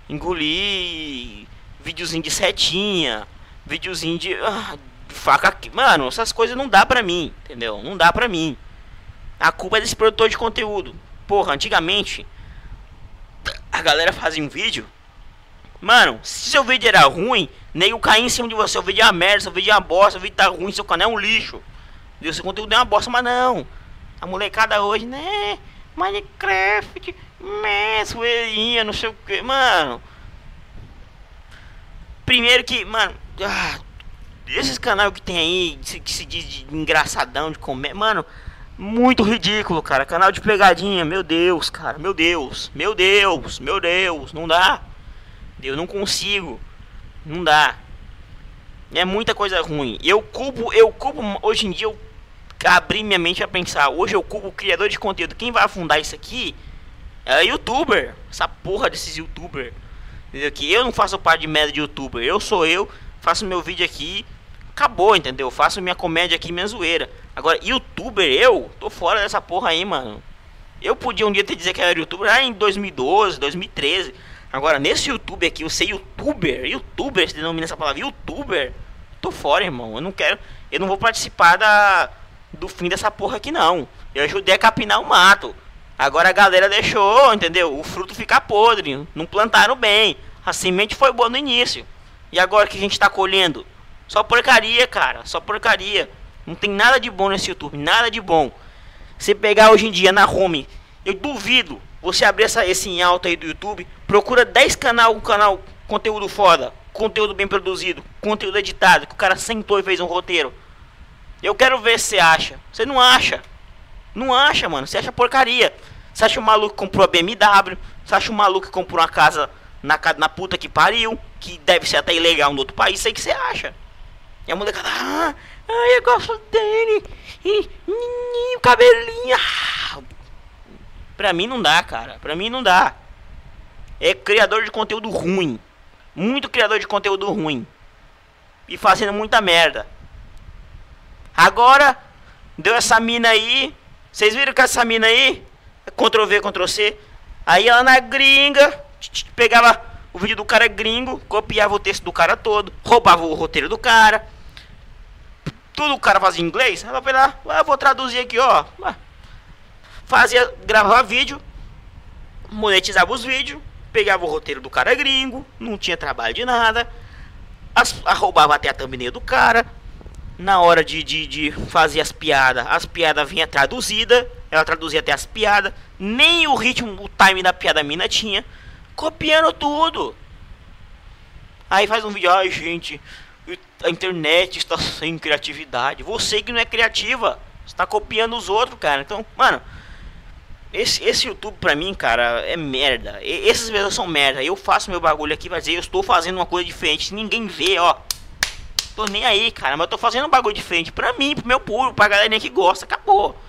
Engolir videozinho de setinha. Videozinho de. Ah, faca aqui. Mano, essas coisas não dá pra mim. Entendeu? Não dá pra mim. A culpa é desse produtor de conteúdo. Porra, antigamente. A galera fazia um vídeo. Mano, se seu vídeo era ruim, nego caía em cima de você. O vídeo é uma merda, seu vídeo é uma bosta, o vídeo tá ruim, seu canal é um lixo. E seu conteúdo é uma bosta, mas não. A molecada hoje, né? Minecraft? Zoeirinha, não sei o que. Mano. Primeiro que, mano. Ah, esses canais que tem aí, que se diz de engraçadão, de comer. Mano, muito ridículo, cara. Canal de pegadinha, meu Deus, cara. Meu Deus, meu Deus, meu Deus. Não dá. Eu não consigo. Não dá. É muita coisa ruim. Eu culpo, eu culpo. Hoje em dia eu abri minha mente a pensar. Hoje eu culpo o criador de conteúdo. Quem vai afundar isso aqui é youtuber. Essa porra desses youtuber. Entendeu? Que eu não faço parte de merda de youtuber. Eu sou eu, faço meu vídeo aqui. Acabou, entendeu? Faço minha comédia aqui, minha zoeira. Agora, youtuber, eu tô fora dessa porra aí, mano. Eu podia um dia te dizer que era youtuber lá em 2012, 2013. Agora, nesse YouTube aqui, eu sei youtuber. Youtuber, se denomina essa palavra. Youtuber. Tô fora, irmão. Eu não quero. Eu não vou participar da do fim dessa porra aqui não. Eu ajudei a capinar o mato. Agora a galera deixou, entendeu? O fruto ficar podre. Não plantaram bem. A semente foi boa no início. E agora que a gente tá colhendo? Só porcaria, cara. Só porcaria. Não tem nada de bom nesse YouTube. Nada de bom. Você pegar hoje em dia na home, eu duvido você abrir essa, esse em alta aí do YouTube. Procura 10 canal, um canal, conteúdo foda. Conteúdo bem produzido. Conteúdo editado. Que o cara sentou e fez um roteiro. Eu quero ver se você acha. Você não acha. Não acha, mano. Você acha porcaria. Você acha o maluco que comprou a BMW. Você acha o maluco que comprou uma casa na, na puta que pariu. Que deve ser até ilegal no outro país. Sei que você acha. E a molecada. Ah, eu gosto dele. E, e, o cabelinho. Ah. Pra mim não dá, cara. Pra mim não dá. É criador de conteúdo ruim. Muito criador de conteúdo ruim. E fazendo muita merda. Agora, deu essa mina aí. Vocês viram que essa mina aí? Ctrl V, Ctrl C. Aí ela na gringa, pegava o vídeo do cara gringo, copiava o texto do cara todo, roubava o roteiro do cara. Tudo o cara fazia em inglês. Ela foi lá, ah, vou traduzir aqui, ó. Fazia, gravava vídeo, monetizava os vídeos, pegava o roteiro do cara gringo, não tinha trabalho de nada. As, roubava até a thumbnail do cara, na hora de, de, de fazer as piadas, as piadas vinha traduzida, ela traduzia até as piadas, nem o ritmo, o time da piada mina tinha, copiando tudo. Aí faz um vídeo, ai gente, a internet está sem criatividade. Você que não é criativa, está copiando os outros, cara. Então, mano, esse, esse YouTube pra mim, cara, é merda. E, essas pessoas são merda. Eu faço meu bagulho aqui, vai dizer, eu estou fazendo uma coisa diferente. Ninguém vê, ó, Tô nem aí, cara. Mas eu tô fazendo um bagulho diferente pra mim, pro meu público, pra galerinha que gosta. Acabou.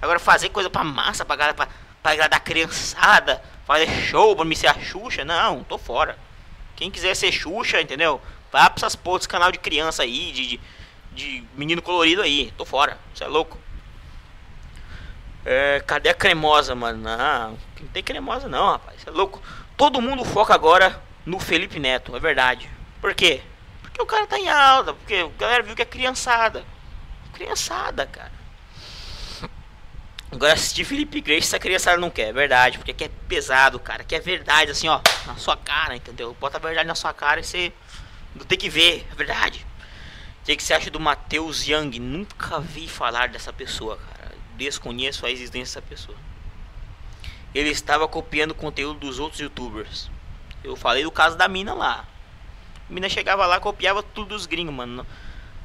Agora fazer coisa pra massa, pra galera, pra, pra agradar criançada, fazer show pra me ser a Xuxa, não, tô fora. Quem quiser ser Xuxa, entendeu? Vá pra essas porras canal de criança aí, de, de, de menino colorido aí. Tô fora. Você é louco. É, cadê a cremosa, mano? Não, não tem cremosa não, rapaz. Você é louco. Todo mundo foca agora no Felipe Neto, é verdade. Por quê? Porque o cara tá em alta, porque a galera viu que é criançada. Criançada, cara. Agora assistir Felipe Grace essa criançada não quer, é verdade, porque é pesado, cara, que é verdade, assim, ó, na sua cara, entendeu? Bota a verdade na sua cara e você não tem que ver, é verdade. O que, que você acha do Matheus Young? Nunca vi falar dessa pessoa, cara. Desconheço a existência dessa pessoa. Ele estava copiando o conteúdo dos outros youtubers. Eu falei do caso da mina lá. A mina chegava lá, copiava tudo dos gringos, mano.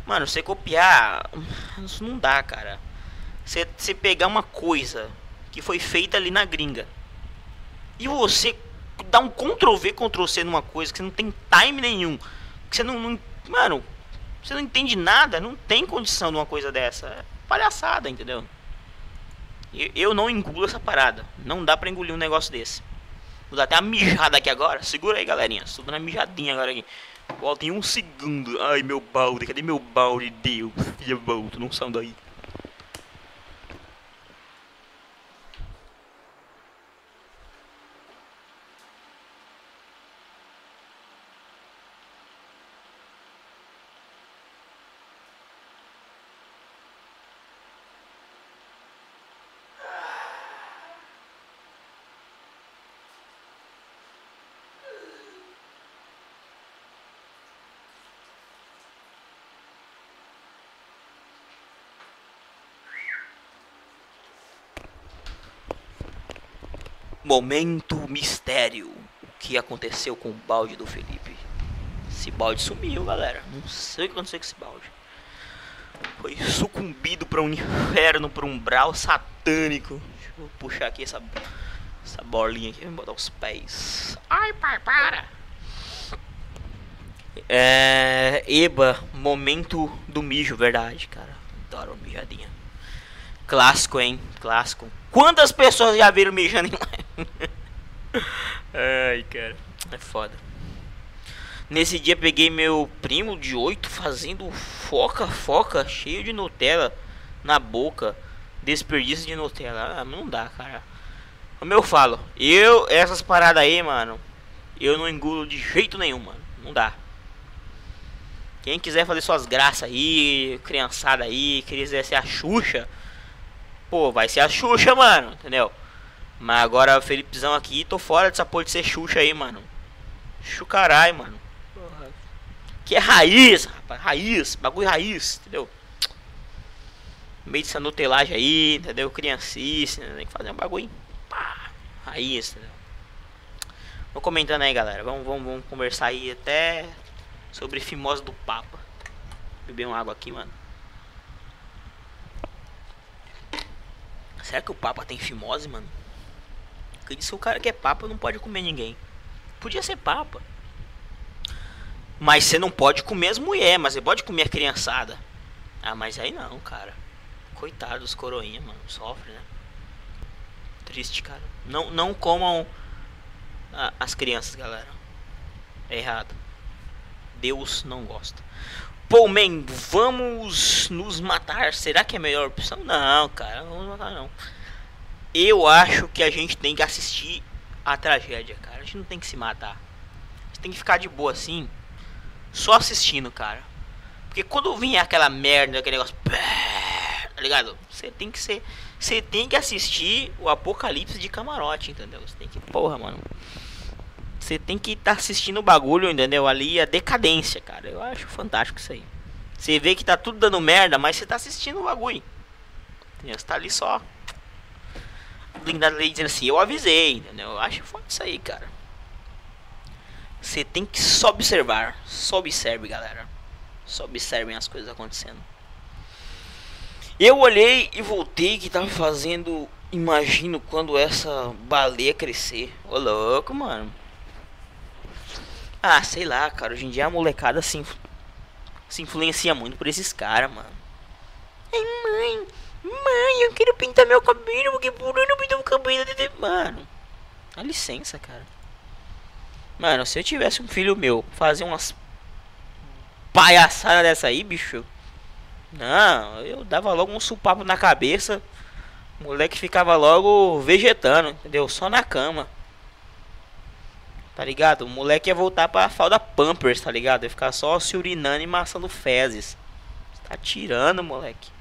Mano, você copiar. Isso não dá, cara. Você, você pegar uma coisa que foi feita ali na gringa. E você dá um Ctrl V, Ctrl C numa coisa que você não tem time nenhum. Que você não, não mano, você não entende nada, não tem condição de uma coisa dessa. É palhaçada, entendeu? Eu não engulo essa parada. Não dá pra engolir um negócio desse. Vou dar até uma mijada aqui agora. Segura aí, galerinha. Estou dando uma mijadinha agora aqui. Volta em um segundo. Ai, meu balde. Cadê meu balde? Deus. Filha, volta. Não saiam daí. Momento mistério. O que aconteceu com o balde do Felipe? Esse balde sumiu, galera. Não sei o que aconteceu com esse balde. Foi sucumbido para um inferno, para um umbral satânico. Deixa eu puxar aqui essa, essa bolinha aqui. Vou botar os pés. Ai, pai, para! É. Eba, momento do mijo, verdade, cara. Adoro mijadinha. Clássico, hein? Clássico. Quantas pessoas já viram mijando em live? Ai, cara. É foda. Nesse dia peguei meu primo de 8 fazendo foca, foca, cheio de Nutella na boca. Desperdício de Nutella. Ah, não dá, cara. Como eu falo, eu, essas paradas aí, mano, eu não engulo de jeito nenhum, mano. Não dá. Quem quiser fazer suas graças aí, criançada aí, quiser ser a Xuxa, pô, vai ser a Xuxa, mano, entendeu? Mas agora o Felipezão aqui, tô fora dessa porra de ser Xuxa aí, mano. Chucarai, mano. Porra. Que é raiz, rapaz, raiz, bagulho raiz, entendeu? Meio dessa nutelagem aí, entendeu? Criancice, né? tem que fazer um bagulho pá, raiz, entendeu? Vou comentando aí, galera. Vamos, vamos, vamos conversar aí até sobre fimose do Papa. Beber uma água aqui, mano. Será que o Papa tem fimose, mano? Porque disse que o cara que é Papa não pode comer ninguém. Podia ser Papa. Mas você não pode comer as mulheres, mas você pode comer a criançada. Ah, mas aí não, cara. Coitado dos coroinha, mano. Sofre, né? Triste, cara. Não, não comam a, as crianças, galera. É errado. Deus não gosta. Pô, man, vamos nos matar. Será que é a melhor opção? Não, cara, não vamos matar não. Eu acho que a gente tem que assistir a tragédia, cara. A gente não tem que se matar. A gente tem que ficar de boa assim, só assistindo, cara. Porque quando vir aquela merda, aquele negócio, tá ligado? Você tem que ser, você tem que assistir o apocalipse de camarote, entendeu? Você tem que, porra, mano. Você tem que estar tá assistindo o bagulho, entendeu? Ali a decadência, cara. Eu acho fantástico isso aí. Você vê que tá tudo dando merda, mas você tá assistindo o bagulho. Entendeu? Você tá ali só. Blindado ali dizendo assim, eu avisei, entendeu? Eu acho foda isso aí, cara. Você tem que só observar. Só observe, galera. Só observem as coisas acontecendo. Eu olhei e voltei que tava fazendo. Imagino quando essa baleia crescer. Ô louco, mano. Ah, sei lá, cara. Hoje em dia a molecada se, se influencia muito por esses caras, mano. Ai, mãe. Mãe, eu quero pintar meu cabelo porque por eu não pintar o cabelo. Mano, dá licença, cara. Mano, se eu tivesse um filho meu fazer umas palhaçadas dessa aí, bicho. Não, eu dava logo um supapo na cabeça. O moleque ficava logo vegetando, entendeu? Só na cama. Tá ligado? O moleque ia voltar pra falda Pampers, tá ligado? Ia ficar só se urinando e maçando fezes. Tá tirando, moleque.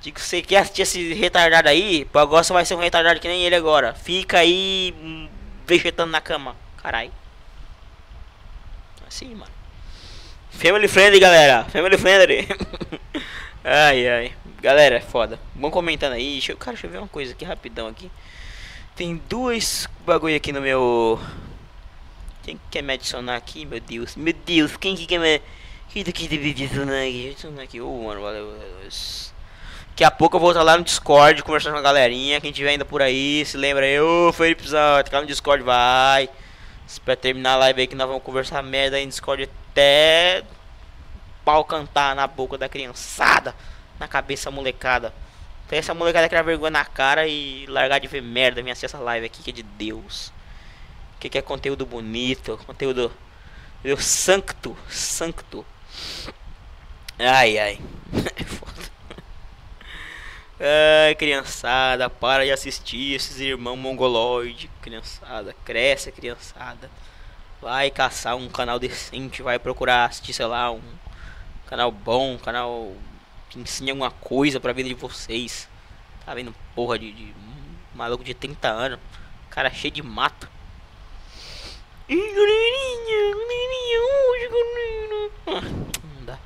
Digo, você quer assistir esse retardado aí? Pô, agora você vai ser um retardado que nem ele agora. Fica aí hum, vegetando na cama. Carai. Assim, mano. Family friendly, galera. Family friendly. [laughs] ai, ai. Galera, é foda. Vão comentando aí. Deixa eu, cara, deixa eu ver uma coisa aqui rapidão aqui. Tem dois bagulho aqui no meu quem quer me adicionar aqui, meu Deus? Meu Deus, quem que quer me... Quem que quer me adicionar aqui? Adicionar aqui. Oh, mano, valeu. Daqui a pouco eu vou estar lá no Discord conversando com a galerinha. Quem tiver ainda por aí, se lembra aí, ô Felipe Zan, tá no Discord, vai. Espera terminar a live aí que nós vamos conversar merda aí no Discord até pau cantar na boca da criançada, na cabeça molecada. Tem essa molecada criar vergonha na cara e largar de ver merda. Vem assistir essa live aqui que é de Deus. Que, que é conteúdo bonito, conteúdo. Meu sancto. Ai ai. [laughs] É. Ai, criançada, para de assistir esses irmãos mongoloide. Criançada, cresce, criançada. Vai caçar um canal decente, vai procurar assistir, sei lá, um canal bom, um canal que ensine alguma coisa pra vida de vocês. Tá vendo porra de, de um maluco de 30 anos, cara cheio de mato. Não dá.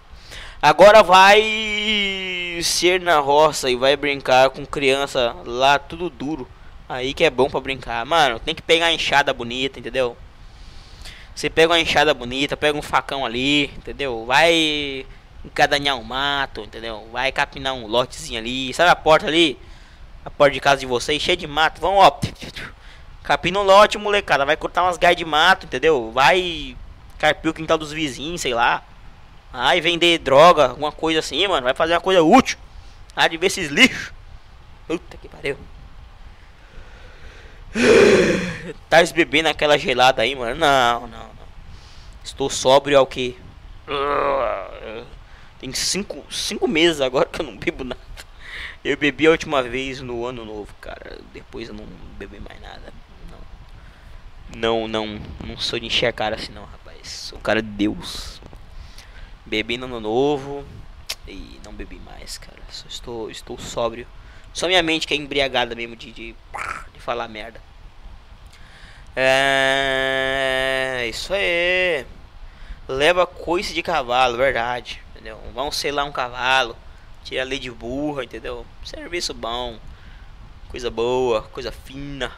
Agora vai ser na roça e vai brincar com criança lá tudo duro. Aí que é bom pra brincar. Mano, tem que pegar a enxada bonita, entendeu? Você pega uma enxada bonita, pega um facão ali, entendeu? Vai encadanhar um mato, entendeu? Vai capinar um lotezinho ali. Sabe a porta ali? A porta de casa de vocês, cheia de mato. Vão, ó. Capina um lote, molecada. Vai cortar umas gaias de mato, entendeu? Vai carpir o quintal dos vizinhos, sei lá. Vai vender droga, alguma coisa assim, mano. Vai fazer uma coisa útil. Ah, de ver esses lixos. Puta que pariu. Tá bebendo aquela gelada aí, mano? Não, não, não. Estou sóbrio ao que? Tem cinco, cinco meses agora que eu não bebo nada. Eu bebi a última vez no ano novo, cara. Depois eu não bebi mais nada. Não, não, não, sou de encher a cara assim não, rapaz. Sou cara de Deus. Bebi no ano novo e não bebi mais, cara. Só estou, estou sóbrio. Só minha mente que é embriagada mesmo de, de, de falar merda. É isso aí. Leva coice de cavalo, verdade entendeu? Vão selar um cavalo, tira a lei de burra, entendeu? Serviço bom, coisa boa, coisa fina,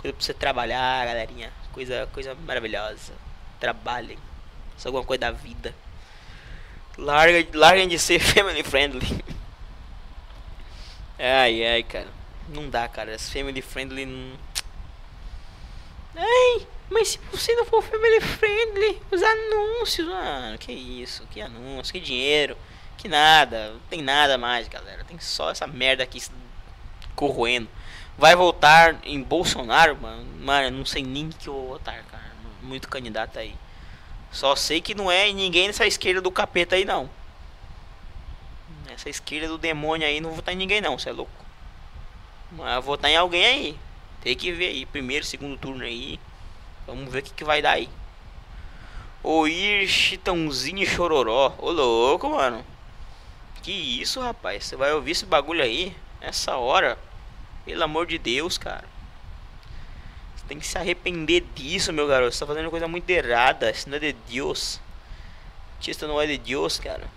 coisa pra você trabalhar, galerinha, coisa, coisa maravilhosa. Trabalhem, isso é alguma coisa da vida. Larga, larguem de ser [laughs] family friendly. ai, ai, cara. Não dá, cara. Esse family friendly não. Ai! Mas se você não for family friendly, os anúncios, mano, que isso, que anúncio, que dinheiro, que nada, não tem nada mais, galera. Tem só essa merda aqui corroendo. Vai voltar em Bolsonaro, mano, mano, não sei nem que eu vou votar, cara. Muito candidato aí. Só sei que não é ninguém nessa esquerda do capeta aí, não. Essa esquerda do demônio aí, não vou votar em ninguém, não, você é louco. Mas vou votar em alguém aí. Tem que ver aí, primeiro, segundo turno aí. Vamos ver o que, que vai dar aí. Oir Chitãozinho Chororó. Ô louco, mano. Que isso, rapaz? Você vai ouvir esse bagulho aí? Essa hora? Pelo amor de Deus, cara. Você tem que se arrepender disso, meu garoto. Você tá fazendo coisa muito errada. Isso não é de Deus. Artista não é de Deus, cara.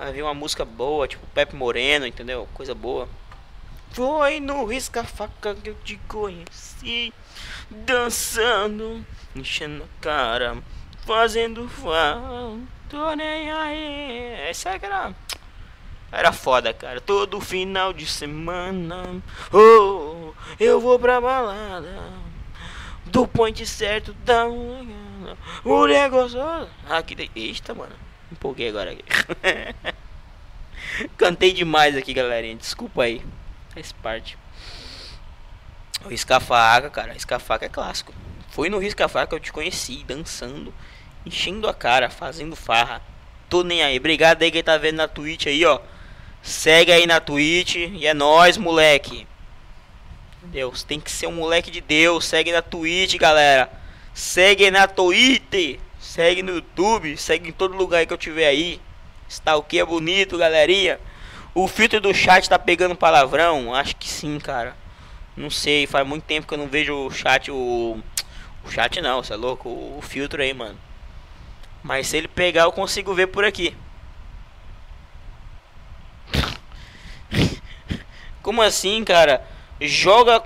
Ah, vi uma música boa, tipo Pepe Moreno, entendeu? Coisa boa. Foi no risca-faca que eu te conheci Dançando, enchendo a cara Fazendo fã Tô nem aí Essa era Era foda, cara Todo final de semana Oh, eu vou pra balada Do point certo da manhã O negócio Aqui, ah, eita, mano Empolguei agora aqui [laughs] Cantei demais aqui, galerinha Desculpa aí Faz parte. O risca-faca, cara. Risca-faca é clássico. Foi no risca-faca que eu te conheci, dançando, enchendo a cara, fazendo farra. Tô nem aí. Obrigado aí quem tá vendo na Twitch aí, ó. Segue aí na Twitch e é nóis, moleque. Deus, tem que ser um moleque de Deus. Segue na Twitch, galera. Segue na Twitch. Segue no YouTube. Segue em todo lugar que eu tiver aí. Está o que é bonito, galerinha. O filtro do chat tá pegando palavrão? Acho que sim, cara. Não sei, faz muito tempo que eu não vejo o chat, o. O chat não, você é louco? O, o filtro aí, mano. Mas se ele pegar, eu consigo ver por aqui. Como assim, cara? Joga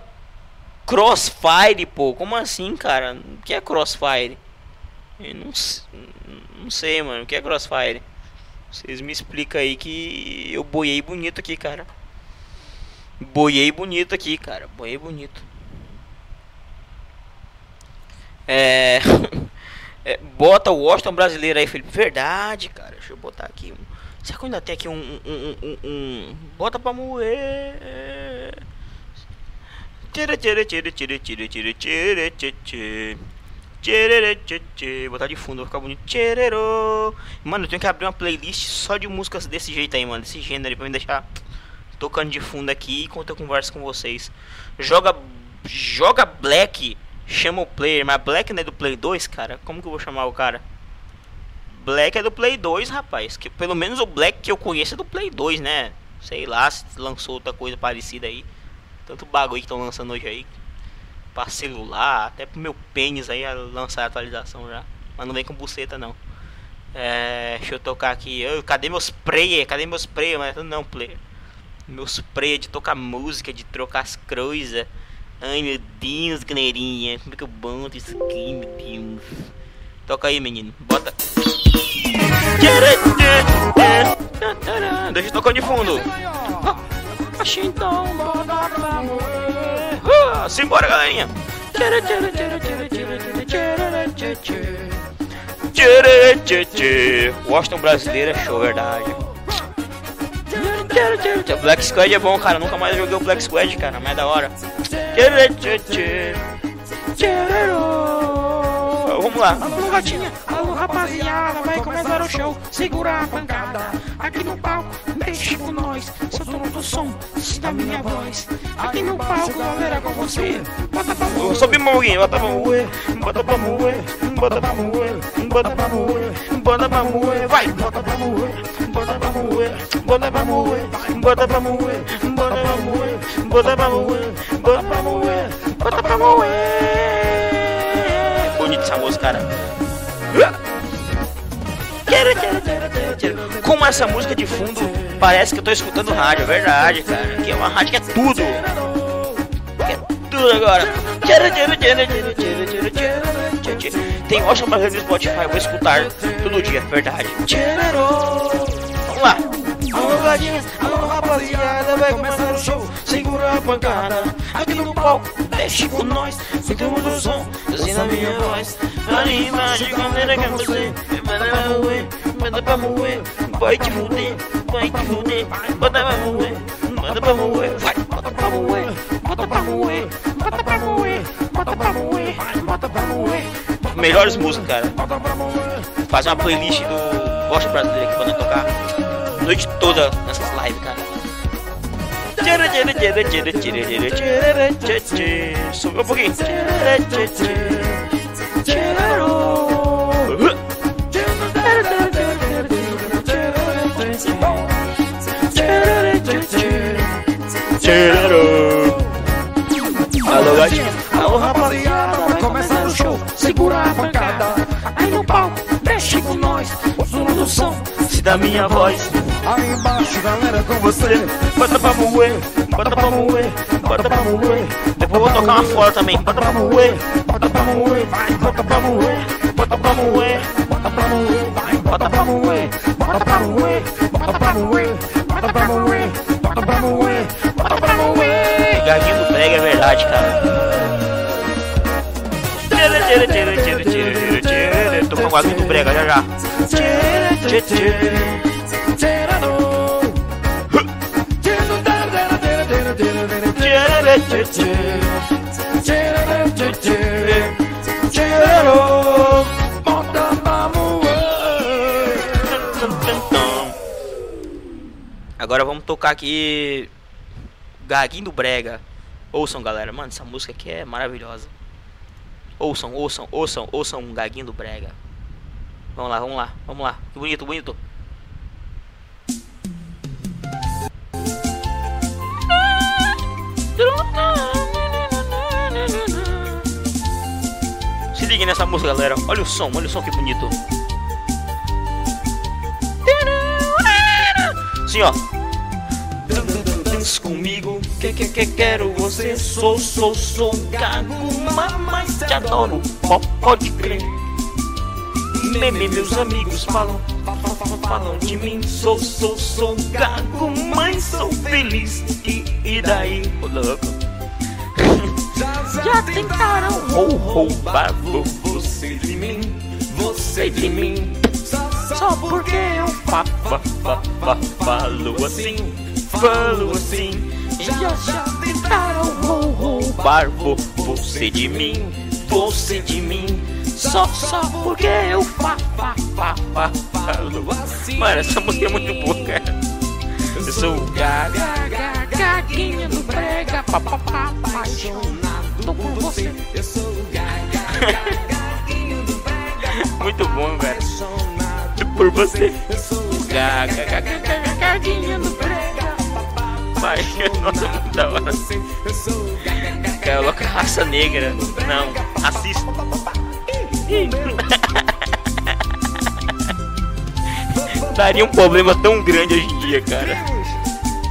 Crossfire, pô. Como assim, cara? O que é Crossfire? Eu não, não sei, mano. O que é Crossfire? Vocês me explicam aí que eu boiei bonito aqui, cara. Boiei bonito aqui, cara. Boiei bonito. É... [laughs] é... Bota o Washington brasileiro aí, Felipe. Verdade, cara. Deixa eu botar aqui. Será que eu ainda tem aqui um. um, um, um bota pra moer. Tira, tira, botar de fundo, vai ficar bonito. Mano, eu tenho que abrir uma playlist só de músicas desse jeito aí, mano. Desse gênero aí, pra me deixar tocando de fundo aqui enquanto eu converso com vocês. Joga. Joga Black. Chama o player, mas Black não é do Play 2, cara. Como que eu vou chamar o cara? Black é do Play 2, rapaz. Que pelo menos o Black que eu conheço é do Play 2, né? Sei lá se lançou outra coisa parecida aí. Tanto bagulho que estão lançando hoje aí para celular, até pro meu pênis aí lançar a atualização já. Mas não vem com buceta não. É, deixa eu tocar aqui. Eu, cadê meus player? Cadê meus player? Mas não, player. Meus player de tocar música, de trocar as coisas. Ai meu Deus, galerinha. Como é que eu boto isso aqui, meu Deus? Toca aí, menino. Bota. Deixa tocar de fundo. Então, Uh, simbora, galerinha. Washington brasileiro é show, verdade. Black Squad é bom, cara. Nunca mais joguei o Black Squad, cara. Mas é da hora. Vamos lá. Alô, gatinha. Alô, rapaziada. Vai começar o show. Segura a pancada. Aqui no palco, mexe com nós. Sou dono do som, da minha voz. Aqui no palco, galera, com você. Bota pra moer. Sobe moer, bota pra moer. Bota pra moer. Bota pra moer. Bota pra moer. Bota pra moer. Vai, bota pra moer. Bota pra moer. Bota pra moer. Bota pra moer. Bota pra moer. Bota pra moer. Bota pra moer. Bota pra moer bonito música, cara. Como essa música de fundo parece que eu tô escutando rádio, é verdade, cara. Que é uma rádio que é tudo. Que é tudo agora. Tem ótimo brasileiro no Spotify, vou escutar todo dia, é verdade. Vamos lá. Rapaziada, vai começar o show, segura a pancada. Aqui no palco, deixe com nós, sentimos o som, assim na minha voz. Ali embaixo, galera, que você, manda pra moer, manda pra moer, vai te fuder, vai te fuder, bota pra moer, manda pra moer, vai, bota pra moer, bota pra moer, bota pra moer, bota pra moer, bota pra moer. Melhores músicas, cara. Fazer uma playlist do Gosto Brasileiro aqui pra tocar noite toda nessas lives, cara. Subiu um pouquinho. Alô, gatinho. Alô, rapaziada, começar o show. Segura a pancada. Aí no palco, mexe com nós. O som do som, da minha voz. Aí embaixo, galera, com você. Bota pra moer, bota pra moer, bota pra moer. Depois vou tocar uma fora também. Bota pra moer, bota pra moer, vai, bota pra moer, bota pra moer, bota pra moer, vai, bota pra moer, bota pra moer, bota pra moer, bota pra moer, bota pra moer, bota pra moer. Gaguinho do Brega é verdade, cara. Tô com o gaguinho do Brega já já. Agora vamos tocar aqui Gaguinho do Brega. Ouçam, galera. Mano, essa música aqui é maravilhosa. Ouçam, ouçam, ouçam, ouçam um Gaguinho do Brega. Vamos lá, vamos lá, vamos lá. Que bonito, bonito. Se liguem nessa música, galera. Olha o som, olha o som que bonito. Assim, ó. Dança comigo, que que que quero você. Sou, sou, sou gago, mas te adoro. Pode crer. Meme, meus amigos falam, falam de mim. Sou, sou, sou gago, mas sou feliz. E, e daí? Ô louco. Já tentaram roubar você de mim, você de mim. Só porque eu fa, fa, fa, fa, falo assim, falo assim. Já, já tentaram roubar você de mim, você de mim. Só, só porque eu fa, fa, fa, fa, falo assim. Mano, essa música é muito boa, cara. Eu sou o gaga, gaguinha do brega, papapá, apaixonado por você. Eu sou o gaga, gaguinho do brega, muito bom, velho. Por você. Eu sou o gaga, gaga, gaguinha do brega, Pai, nossa, muito da hora. Eu sou o gaga, gaga, Coloca raça negra. Não, racista. [laughs] Daria um problema tão grande hoje em dia, cara.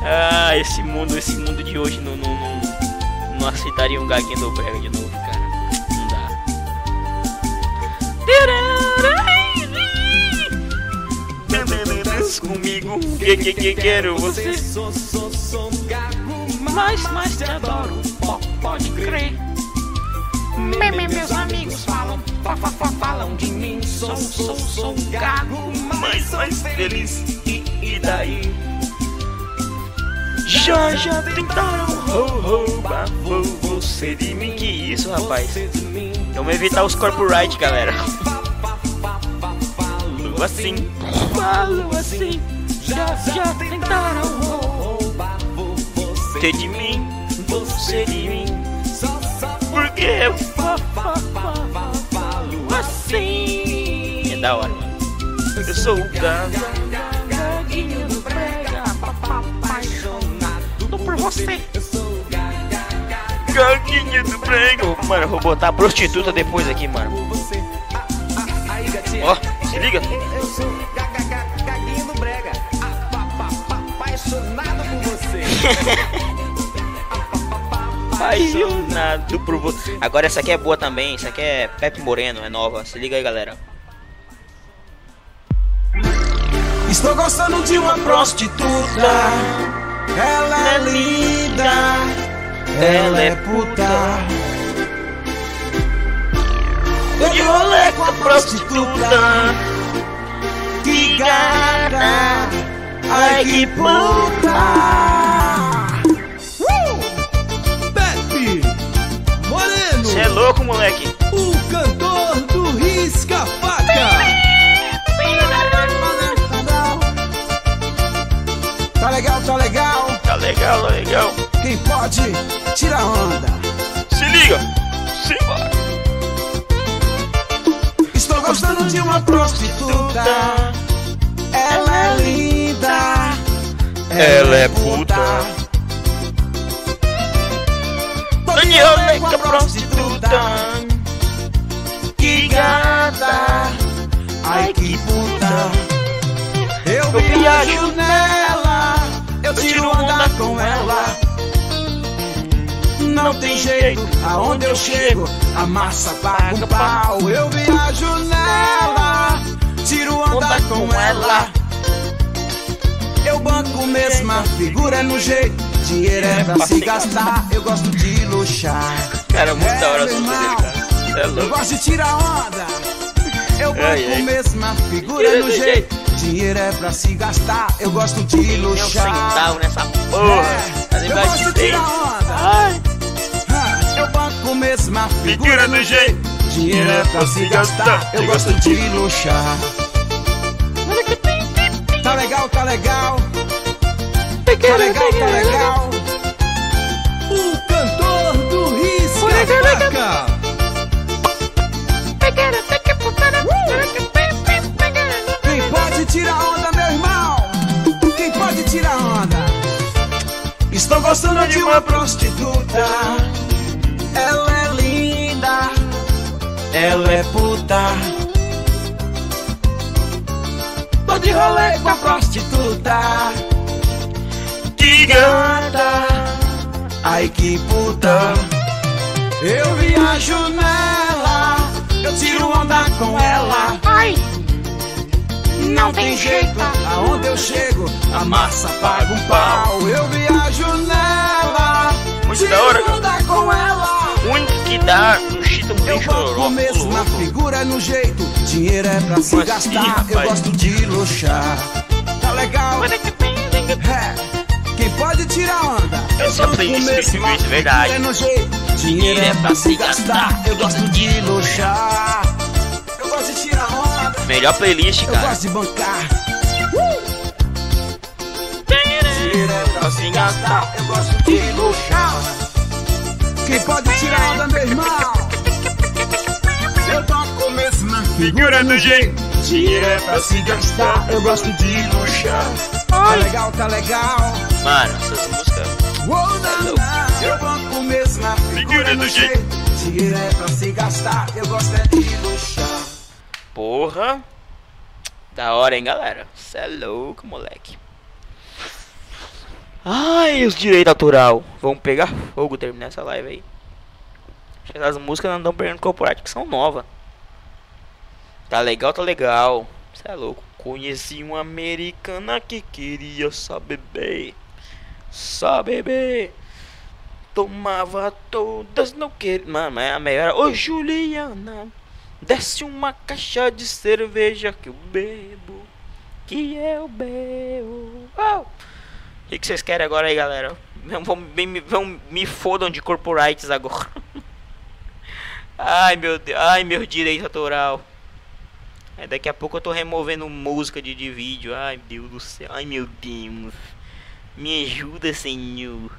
Ah, esse mundo, esse mundo de hoje não, não, não, não aceitaria um gaguinho do brega de novo, cara. Não dá. Comigo, que que que quero você. Mas, mas te adoro, pode crer. Meus amigos falam, fa, fa, fa, falam de mim. Sou, sou, sou gago, mas mais feliz. E, e daí? Já, já tentaram roubar você de mim. Que isso, rapaz? Vamos evitar os corporate, galera. Falo assim, falo assim. Já, já tentaram roubar você de mim, você de mim. Porque eu assim. É da hora, mano. Eu sou o gaga, gaguinho do brega, apaixonado por você. Gaguinho do brega. Mano, eu vou botar a prostituta depois aqui, mano. Ó, oh, se liga. Eu sou gaguinho do brega, apaixonado por você. [laughs] apaixonado por você. Agora essa aqui é boa também, essa aqui é Pepe Moreno, é nova. Se liga aí, galera. Estou gostando de uma prostituta. Ela é linda, ela é puta. Eu de rolê com a prostituta. Que gata, ai que puta. É louco, moleque. O cantor do Risca Faca. Tá legal, tá legal. Tá legal, tá legal. Quem pode, tira onda. Se liga, simbora. Estou gostando de uma prostituta. Ela é linda. Ela é puta. de rolê com a prostituta. Que gata, ai que puta. Eu viajo nela, eu tiro onda com ela. Não tem jeito, aonde eu chego, a massa paga um pau. Eu viajo nela, tiro onda com ela. Eu banco mesmo, a figura no jeito. Dinheiro é pra se gastar, eu gosto de luxar. Cara, muito da hora música dele, cara. É louco. Eu gosto de tirar onda. Eu banco mesmo, a figura no jeito. Dinheiro é pra se gastar, eu gosto de luxar. Um centavo nessa porra. É, eu gosto de tirar onda. Ai. Eu banco mesmo, a figura no jeito. Dinheiro é pra se gastar, eu gosto de luxar. Tá legal, tá legal. Tá legal, tá legal. O cantor do Risca Faca. Quem pode tirar onda, meu irmão? Quem pode tirar onda? Estou gostando de uma prostituta. Ela é linda. Ela é puta. Tô de rolê com a prostituta gata, ai que puta. Eu viajo nela, eu tiro onda com ela. Ai, não tem jeito, aonde eu chego, a massa paga um pau. Eu viajo nela, Muito tiro da hora. onda com ela. Muito que dá, um chita mesmo na figura, no jeito, dinheiro é pra se gastar. Eu gosto de luxar, tá legal? É, é. Pode tirar onda? Eu só tenho isso, isso, verdade. É no jeito. Dinheiro é pra se gastar. Eu gosto de luxar. Eu gosto de tirar onda. Melhor playlist, cara. Eu gosto de bancar. Dinheiro é pra se gastar. Eu gosto de luxar. Quem pode tirar onda, meu irmão? Eu toco mesmo na figura do jeito. Dinheiro é pra se gastar. Eu gosto de luxar. Tá legal, tá legal. Mano, essas músicas. Uou, não, não. Eu banco mesmo na figura do jeito. Dinheiro é pra se gastar. Eu gosto é de luxar. Porra. Da hora, hein, galera? Cê é louco, moleque. Ai, os direitos autoral. Vamos pegar fogo terminar essa live aí. Acho que as músicas não estão perdendo copyright que são novas. Tá legal, tá legal. Cê é louco. Conheci uma americana que queria só beber. Só beber. Tomava todas, não queria. Mano, é a melhor. Ô Juliana, desce uma caixa de cerveja que eu bebo. Que eu bebo. O que, que vocês querem agora aí, galera? Vão, me, vão, me fodam de corporites agora. [laughs] Ai meu Deus, ai meu direito autoral. É, daqui a pouco eu tô removendo música de, de vídeo. Ai meu Deus do céu, ai meu Deus. Me ajuda, senhor.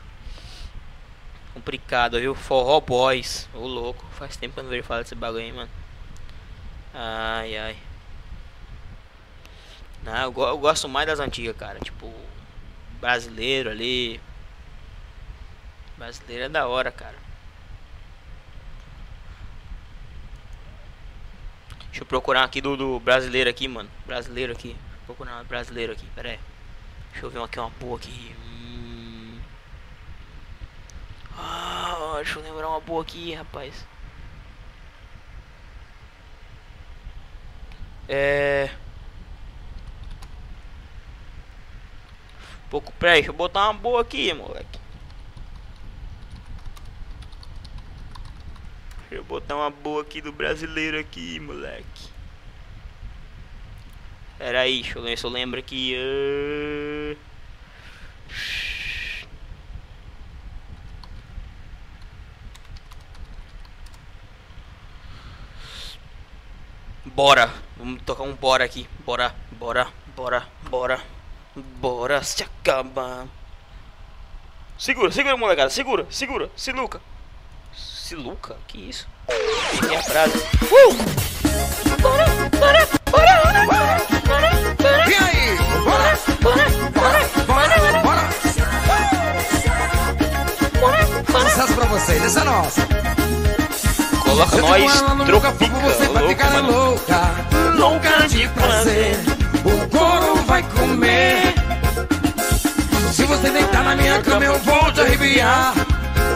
Complicado, viu? Forró Boys. Ô louco, faz tempo que eu não vejo falar desse bagulho aí, mano. Ai ai. Não, eu, eu gosto mais das antigas, cara. Tipo, brasileiro ali. Brasileiro é da hora, cara. Deixa eu procurar aqui do, do brasileiro aqui, mano. Brasileiro aqui. Vou procurar brasileiro aqui, pera aí. Deixa eu ver aqui uma boa aqui. Hum. Ah, deixa eu lembrar uma boa aqui, rapaz. É. Pouco, peraí, deixa eu botar uma boa aqui, moleque. Deixa eu botar uma boa aqui do brasileiro aqui, moleque. Aí, deixa eu ver se eu lembro aqui. Uh... Bora, vamos tocar um bora aqui. Bora, bora, bora, bora. Bora se acabar. Segura, segura, molecada. Segura, segura. Siluca. Siluca? Que isso? Minha frase. Uh! Bora, bora, pra vocês, essa é nossa. Coloca nós, tropica, você vai ficar mano. louca, louca de prazer. O couro vai comer. Se você deitar na minha cama, eu vou te arrepiar.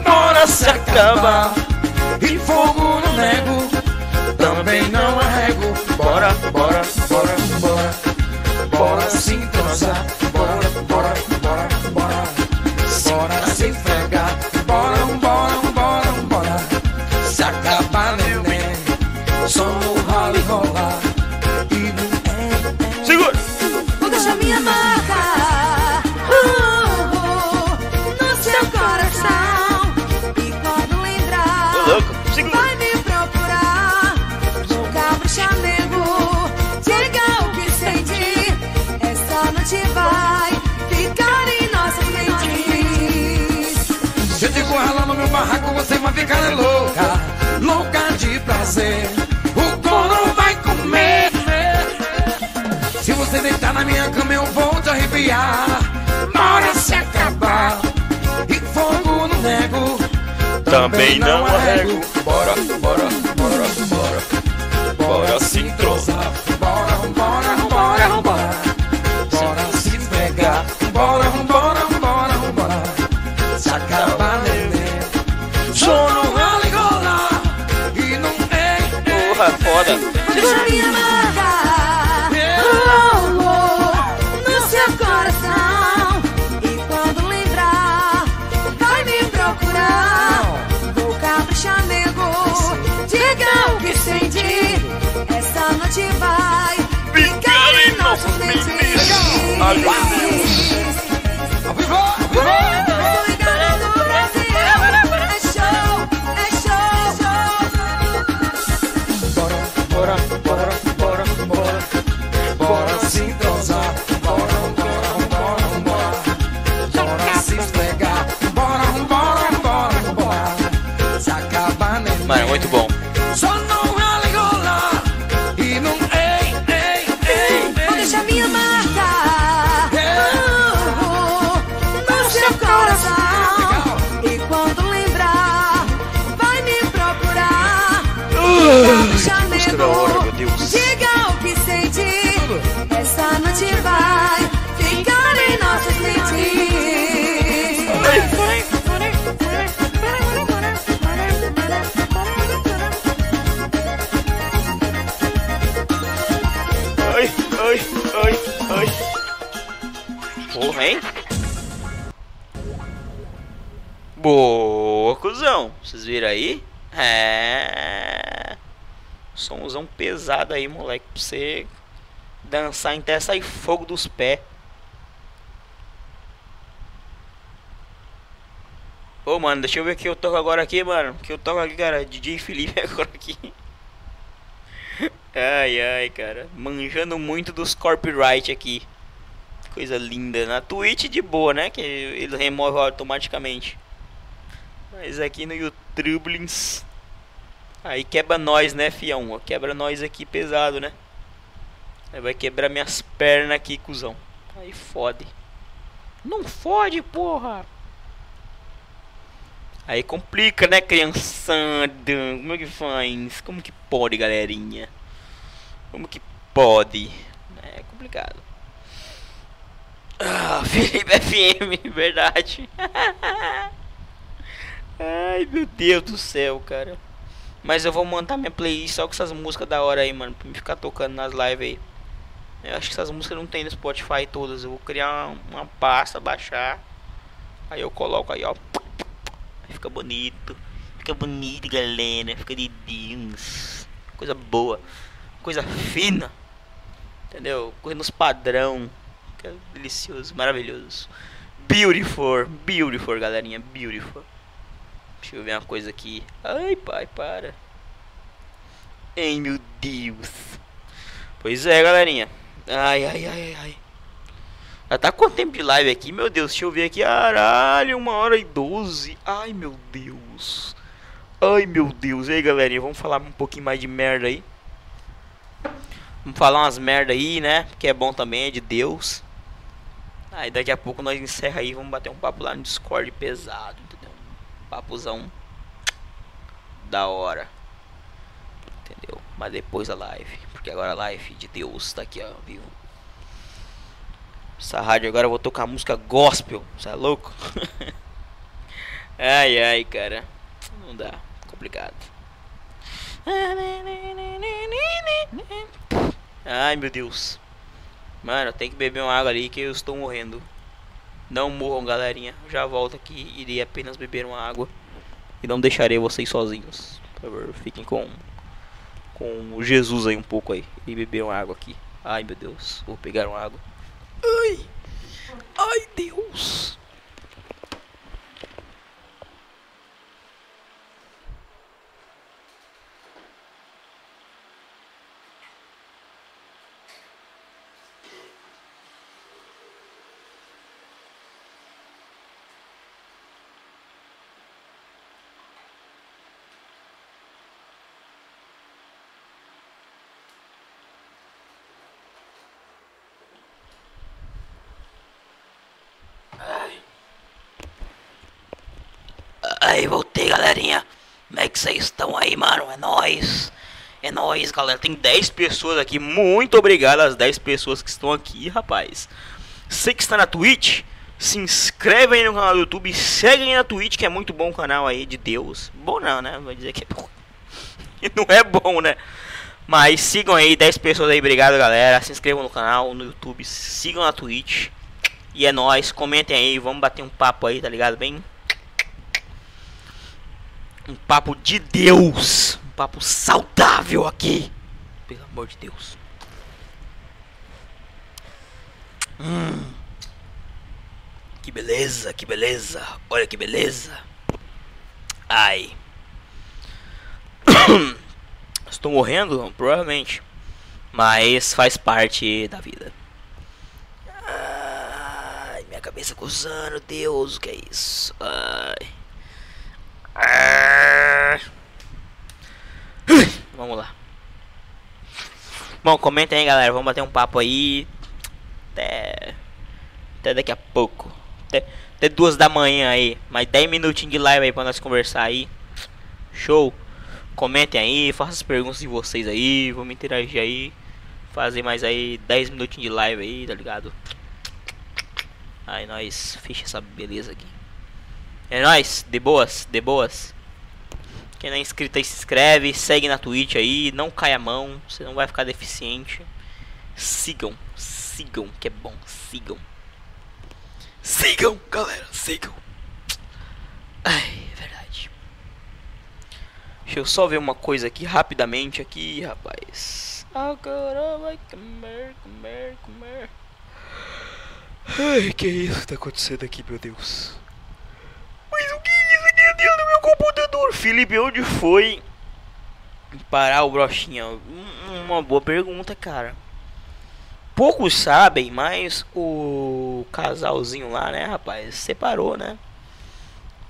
Bora se acabar. E fogo não nego, também não arrego. Bora, bora, bora, bora. Bora se entrosar. Bora, bora, bora, bora. Bora se enfregar. Barraco, você vai ficar louca, louca de prazer. O couro vai comer. Se você deitar na minha cama, eu vou te arrepiar. Bora se acabar. E fogo no nego. Também não arrego. Bora, Mano, muito bom. Só não ralegola e não ei, ei, ei, Vou ei. deixar minha marca uh, no seu coração. E quando lembrar, vai me procurar. Capricha, Boa, cuzão. Vocês viram aí? É. Somzão pesado aí, moleque. Pra você dançar até sair fogo dos pés. Ô, mano, deixa eu ver o que eu toco agora aqui, mano. O que eu toco aqui, cara? DJ Felipe [laughs] agora aqui. Ai, ai, cara. Manjando muito dos copyright aqui. Coisa linda. Na Twitch de boa, né? Que ele remove automaticamente. Mas aqui no YouTube. Aí quebra nós, né, fião? Quebra nós aqui pesado, né? Aí vai quebrar minhas pernas aqui, cuzão. Aí fode. Não fode, porra! Aí complica, né, criançada? Como é que faz? Como que pode, galerinha? Como que pode? É complicado. Ah, [laughs] Felipe FM, verdade. [laughs] Ai, meu Deus do céu, cara. Mas eu vou montar minha playlist só com essas músicas da hora aí, mano. Pra me ficar tocando nas lives aí. Eu acho que essas músicas não tem no Spotify todas. Eu vou criar uma pasta, baixar. Aí eu coloco aí, ó. Fica bonito. Fica bonito, galera. Fica de Deus. Coisa boa. Coisa fina. Entendeu? Coisa nos padrão. Fica delicioso, maravilhoso. Beautiful. Beautiful, galerinha. Beautiful. Deixa eu ver uma coisa aqui. Ai, pai, para. Ai, meu Deus. Pois é, galerinha. Ai, ai, ai, ai. Já tá quanto tempo de live aqui? Meu Deus, deixa eu ver aqui. Caralho, uma hora e doze. Ai, meu Deus. Ai, meu Deus. E aí, galerinha, vamos falar um pouquinho mais de merda aí. Vamos falar umas merda aí, né? Que é bom também, é de Deus. Aí daqui a pouco nós encerra aí, vamos bater um papo lá no Discord pesado? Papuzão da hora. Entendeu? Mas depois a live. Porque agora a live de Deus tá aqui, ó, viu? Essa rádio agora eu vou tocar música gospel. Você é louco? [laughs] ai, ai, cara. Não dá. Complicado. Ai, meu Deus. Mano, tem que beber uma água ali que eu estou morrendo. Não morram, galerinha. Já volto aqui. Irei apenas beber uma água. E não deixarei vocês sozinhos. Por favor, fiquem com com o Jesus aí um pouco aí. E beber uma água aqui. Ai, meu Deus. Vou pegar uma água. Ai. Ai, Deus. Aí, voltei, galerinha. Como é que vocês estão aí, mano? É nóis. É nóis, galera. Tem 10 pessoas aqui. Muito obrigado às 10 pessoas que estão aqui, rapaz. Você que está na Twitch, se inscreve aí no canal do YouTube. Segue aí na Twitch, que é muito bom o canal aí de Deus. Bom não, né? Vou dizer que é bom. [laughs] não é bom, né? Mas sigam aí, 10 pessoas aí. Obrigado, galera. Se inscrevam no canal, no YouTube. Sigam na Twitch. E é nóis. Comentem aí. Vamos bater um papo aí, tá ligado? Bem um papo de Deus, um papo saudável aqui. Pelo amor de Deus. Hum. Que beleza, que beleza. Olha que beleza. Ai. [coughs] Estou morrendo? Provavelmente. Mas faz parte da vida. Ai, minha cabeça coçando, Deus, o que é isso? Ai. Vamos lá. Bom, comenta aí, galera. Vamos bater um papo aí. Até. Até daqui a pouco. Até, até duas da manhã aí. Mais 10 minutinhos de live aí pra nós conversar aí. Show. Comentem aí, façam as perguntas de vocês aí. Vamos interagir aí. Fazer mais aí 10 minutinhos de live aí, tá ligado? Aí nós fecha essa beleza aqui. É nóis, de boas, de boas. Quem não é inscrito aí se inscreve, segue na Twitch aí, não cai a mão, você não vai ficar deficiente. Sigam, sigam, que é bom, sigam. Sigam, galera, sigam. Ai, é verdade. Deixa eu só ver uma coisa aqui rapidamente aqui, rapaz. Comer, comer, comer. Ai, que isso tá acontecendo aqui, meu Deus. Mas o que é isso aqui dentro do meu computador? Felipe, onde foi parar o brochinha? Hum, Uma boa pergunta, cara. Poucos sabem, mas o casalzinho lá, né, rapaz, separou, né?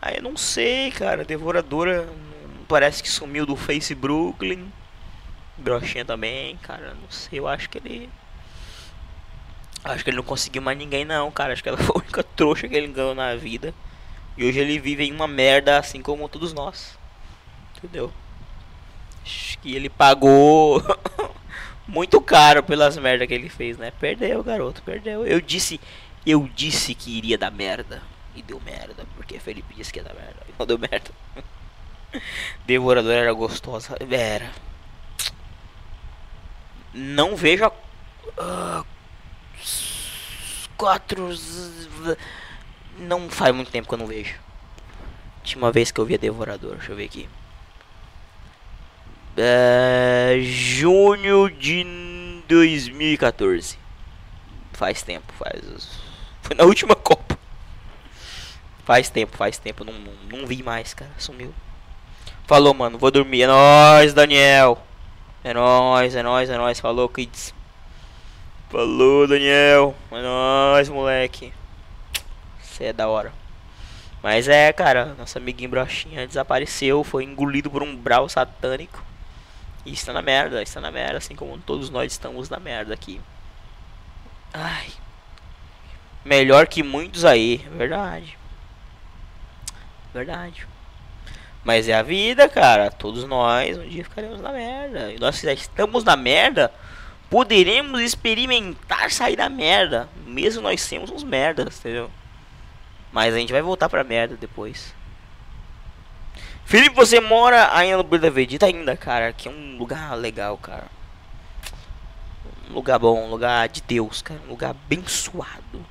Aí eu não sei, cara. Devoradora hum, parece que sumiu do Face Brooklyn. Brochinha também, cara. Não sei, eu acho que ele. Acho que ele não conseguiu mais ninguém, não, cara. Acho que ela [laughs] foi a única trouxa que ele ganhou na vida. E hoje ele vive em uma merda assim como todos nós. Entendeu? Acho que ele pagou [laughs] muito caro pelas merdas que ele fez, né? Perdeu, garoto, perdeu. Eu disse, eu disse que iria dar merda. E deu merda, porque Felipe disse que ia dar merda. E não deu merda. [laughs] Devoradora era gostosa. Era. Não vejo a. ah, quatro. Não faz muito tempo que eu não vejo. Última vez que eu vi a Devorador, deixa eu ver aqui. É, junho de 2014. Faz tempo, faz. Foi na última [laughs] Copa. Faz tempo, faz tempo. Não, não, não vi mais, cara. Sumiu. Falou, mano. Vou dormir. É nóis, Daniel. É nóis, é nóis, é nóis. Falou, kids. Falou, Daniel. É nóis, moleque. Você é da hora. Mas é, cara, nosso amiguinho Brochinha desapareceu, foi engolido por um brau satânico. E está na merda, está na merda, assim como todos nós estamos na merda aqui. Ai. Melhor que muitos aí, verdade. Verdade. Mas é a vida, cara. Todos nós um dia ficaremos na merda. E nós já estamos na merda. Poderemos experimentar sair da merda. Mesmo nós sermos uns merdas, entendeu? Mas a gente vai voltar pra merda depois. Felipe, você mora ainda no Brida Vegeta ainda, cara. Que é um lugar legal, cara. Um lugar bom, um lugar de Deus, cara. Um lugar abençoado.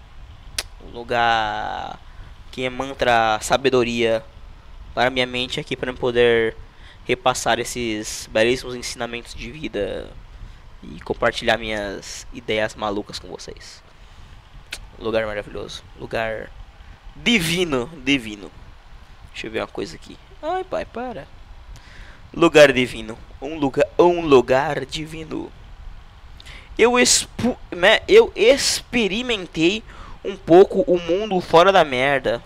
Um lugar que emanta sabedoria para minha mente aqui para poder repassar esses belíssimos ensinamentos de vida e compartilhar minhas ideias malucas com vocês. Lugar maravilhoso, lugar divino, divino. Deixa eu ver uma coisa aqui. Ai, pai, para. Lugar divino, um lugar, um lugar divino. Eu expu, né, eu experimentei um pouco o mundo fora da merda.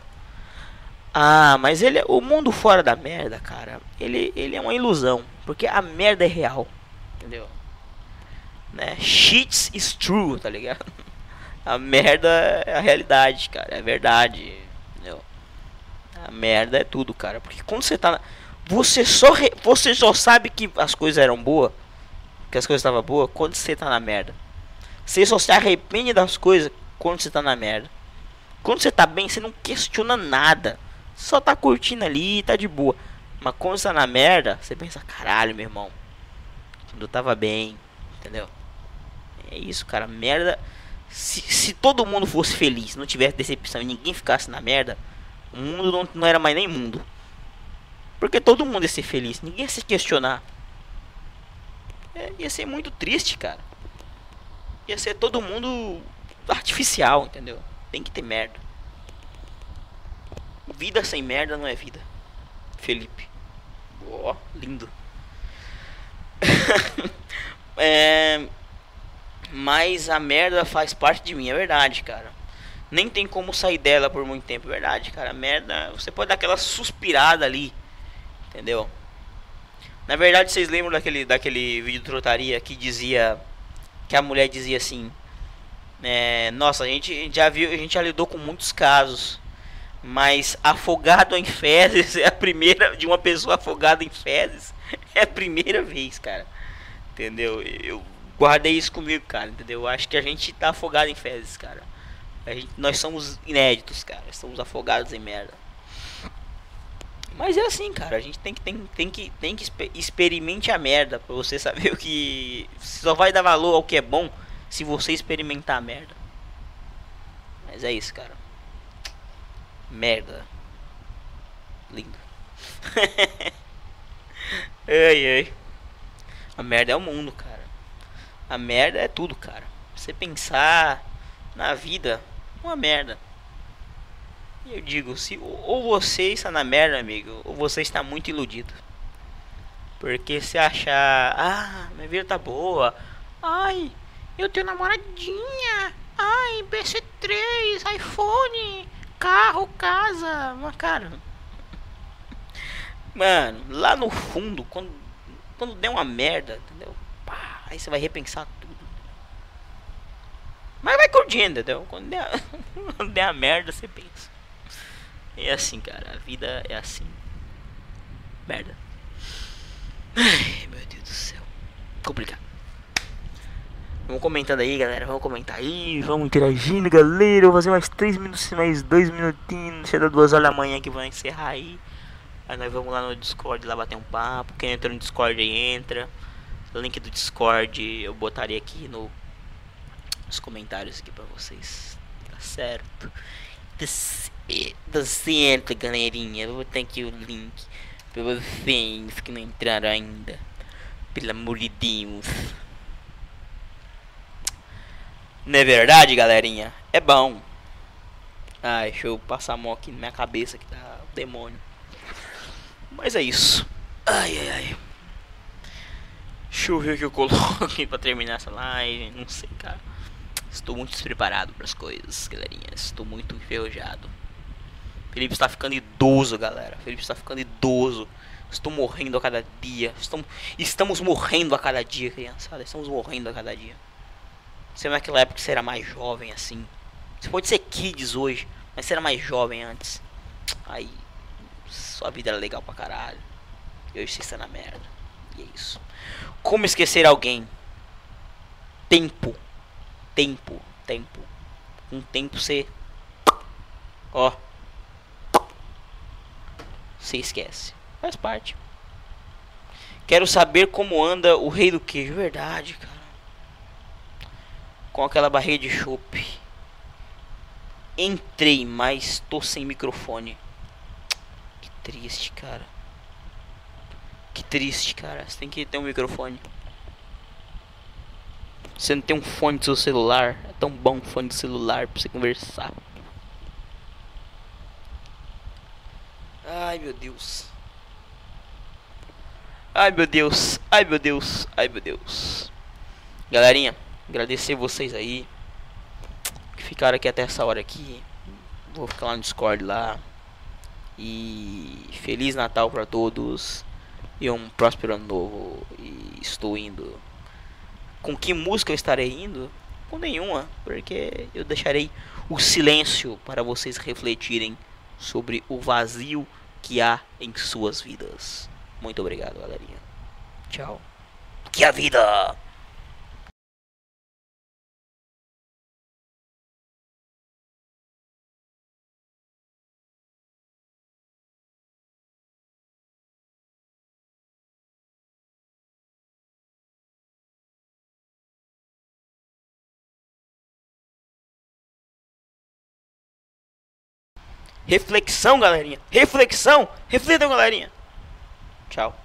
Ah, mas ele é o mundo fora da merda, cara. Ele, ele é uma ilusão, porque a merda é real, entendeu? Né? Shit is true, tá ligado? [laughs] A merda é a realidade, cara, é verdade, entendeu? A merda é tudo, cara, porque quando você tá na... você só re... você só sabe que as coisas eram boas, que as coisas estavam boas quando você tá na merda. Você só se arrepende das coisas quando você tá na merda. Quando você tá bem, você não questiona nada. Só tá curtindo ali, tá de boa. Mas quando você tá na merda, você pensa, caralho, meu irmão. Quando eu tava bem, entendeu? É isso, cara. Merda. Se, se todo mundo fosse feliz, não tivesse decepção e ninguém ficasse na merda, o mundo não, não era mais nem mundo. Porque todo mundo ia ser feliz, ninguém ia se questionar. É, ia ser muito triste, cara. Ia ser todo mundo artificial, entendeu? Tem que ter merda. Vida sem merda não é vida. Felipe. Ó, oh, lindo. [laughs] é, mas a merda faz parte de mim, é verdade, cara. Nem tem como sair dela por muito tempo, é verdade, cara. A merda, você pode dar aquela suspirada ali, entendeu? Na verdade, vocês lembram daquele, daquele vídeo de trotaria que dizia que a mulher dizia assim: é, Nossa, a gente já viu, a gente já lidou com muitos casos, mas afogado em fezes [laughs] é a primeira de uma pessoa afogada em fezes [laughs] é a primeira vez, cara. Entendeu? Eu guardei isso comigo, cara. Entendeu? Eu acho que a gente tá afogado em fezes, cara. A gente, nós somos inéditos, cara. Estamos afogados em merda. Mas é assim, cara. A gente tem que, tem, tem que, tem que experimente a merda pra você saber o que. Só vai dar valor ao que é bom se você experimentar a merda. Mas é isso, cara. Merda. Lindo. [laughs] ai, ai. A merda é o mundo, cara. A merda é tudo, cara. Você pensar na vida, uma merda. E eu digo, se ou você está na merda, amigo, ou você está muito iludido. Porque se achar, ah, minha vida tá boa. Ai, eu tenho namoradinha. Ai, PC3, iPhone, carro, casa. Mas cara, [laughs] mano, lá no fundo, quando quando der uma merda, entendeu? Aí você vai repensar tudo. Mas vai curtindo, entendeu? Quando der, [laughs] quando der a merda, você pensa. É assim, cara. A vida é assim. Merda. Ai, meu Deus do céu. Complicado. Vamos comentando aí, galera. Vamos comentar aí. Vamos interagindo, galera. Vou fazer mais 3 minutos, mais 2 minutinhos. Chega duas horas da manhã que vai encerrar aí. Aí nós vamos lá no Discord lá bater um papo. Quem entra no Discord aí entra. Link do Discord eu botaria aqui no, nos comentários aqui pra vocês. Tá certo? Tá certo, galerinha. Eu vou botar aqui o link pra vocês que não entraram ainda. Pelo amor de Deus. Não é verdade, galerinha? É bom. Ai, deixa eu passar a mão aqui na minha cabeça que tá o demônio. Mas é isso. Ai, ai, ai. Deixa eu ver o que eu coloco aqui [laughs] pra terminar essa live. Não sei, cara. Estou muito despreparado para as coisas, galerinha. Estou muito enferrujado. Felipe está ficando idoso, galera. Felipe está ficando idoso. Estou morrendo a cada dia. Estamos, estamos morrendo a cada dia, criançada. Estamos morrendo a cada dia. Você naquela época você era mais jovem assim. Você pode ser kids hoje, mas você era mais jovem antes. Aí, sua vida era legal pra caralho. E hoje você está na merda. E é isso. Como esquecer alguém? Tempo tempo, tempo. Um tempo você ó você esquece. Faz parte. Quero saber como anda o rei do queijo, verdade, cara. Com aquela barriga de chope. Entrei, mas tô sem microfone. Que triste, cara. Que triste, cara. Você tem que ter um microfone. Você não tem um fone do seu celular. É tão bom um fone do celular pra você conversar. Ai meu Deus. Ai meu Deus. Ai meu Deus. Ai meu Deus. Galerinha, agradecer vocês aí. Que ficaram aqui até essa hora aqui. Vou ficar lá no Discord lá. E Feliz Natal para todos. E um próspero ano novo. E estou indo com que música eu estarei indo? Com nenhuma, porque eu deixarei o silêncio para vocês refletirem sobre o vazio que há em suas vidas. Muito obrigado, galerinha. Tchau. Que a vida! Reflexão, galerinha. Reflexão. Reflitam, galerinha. Tchau.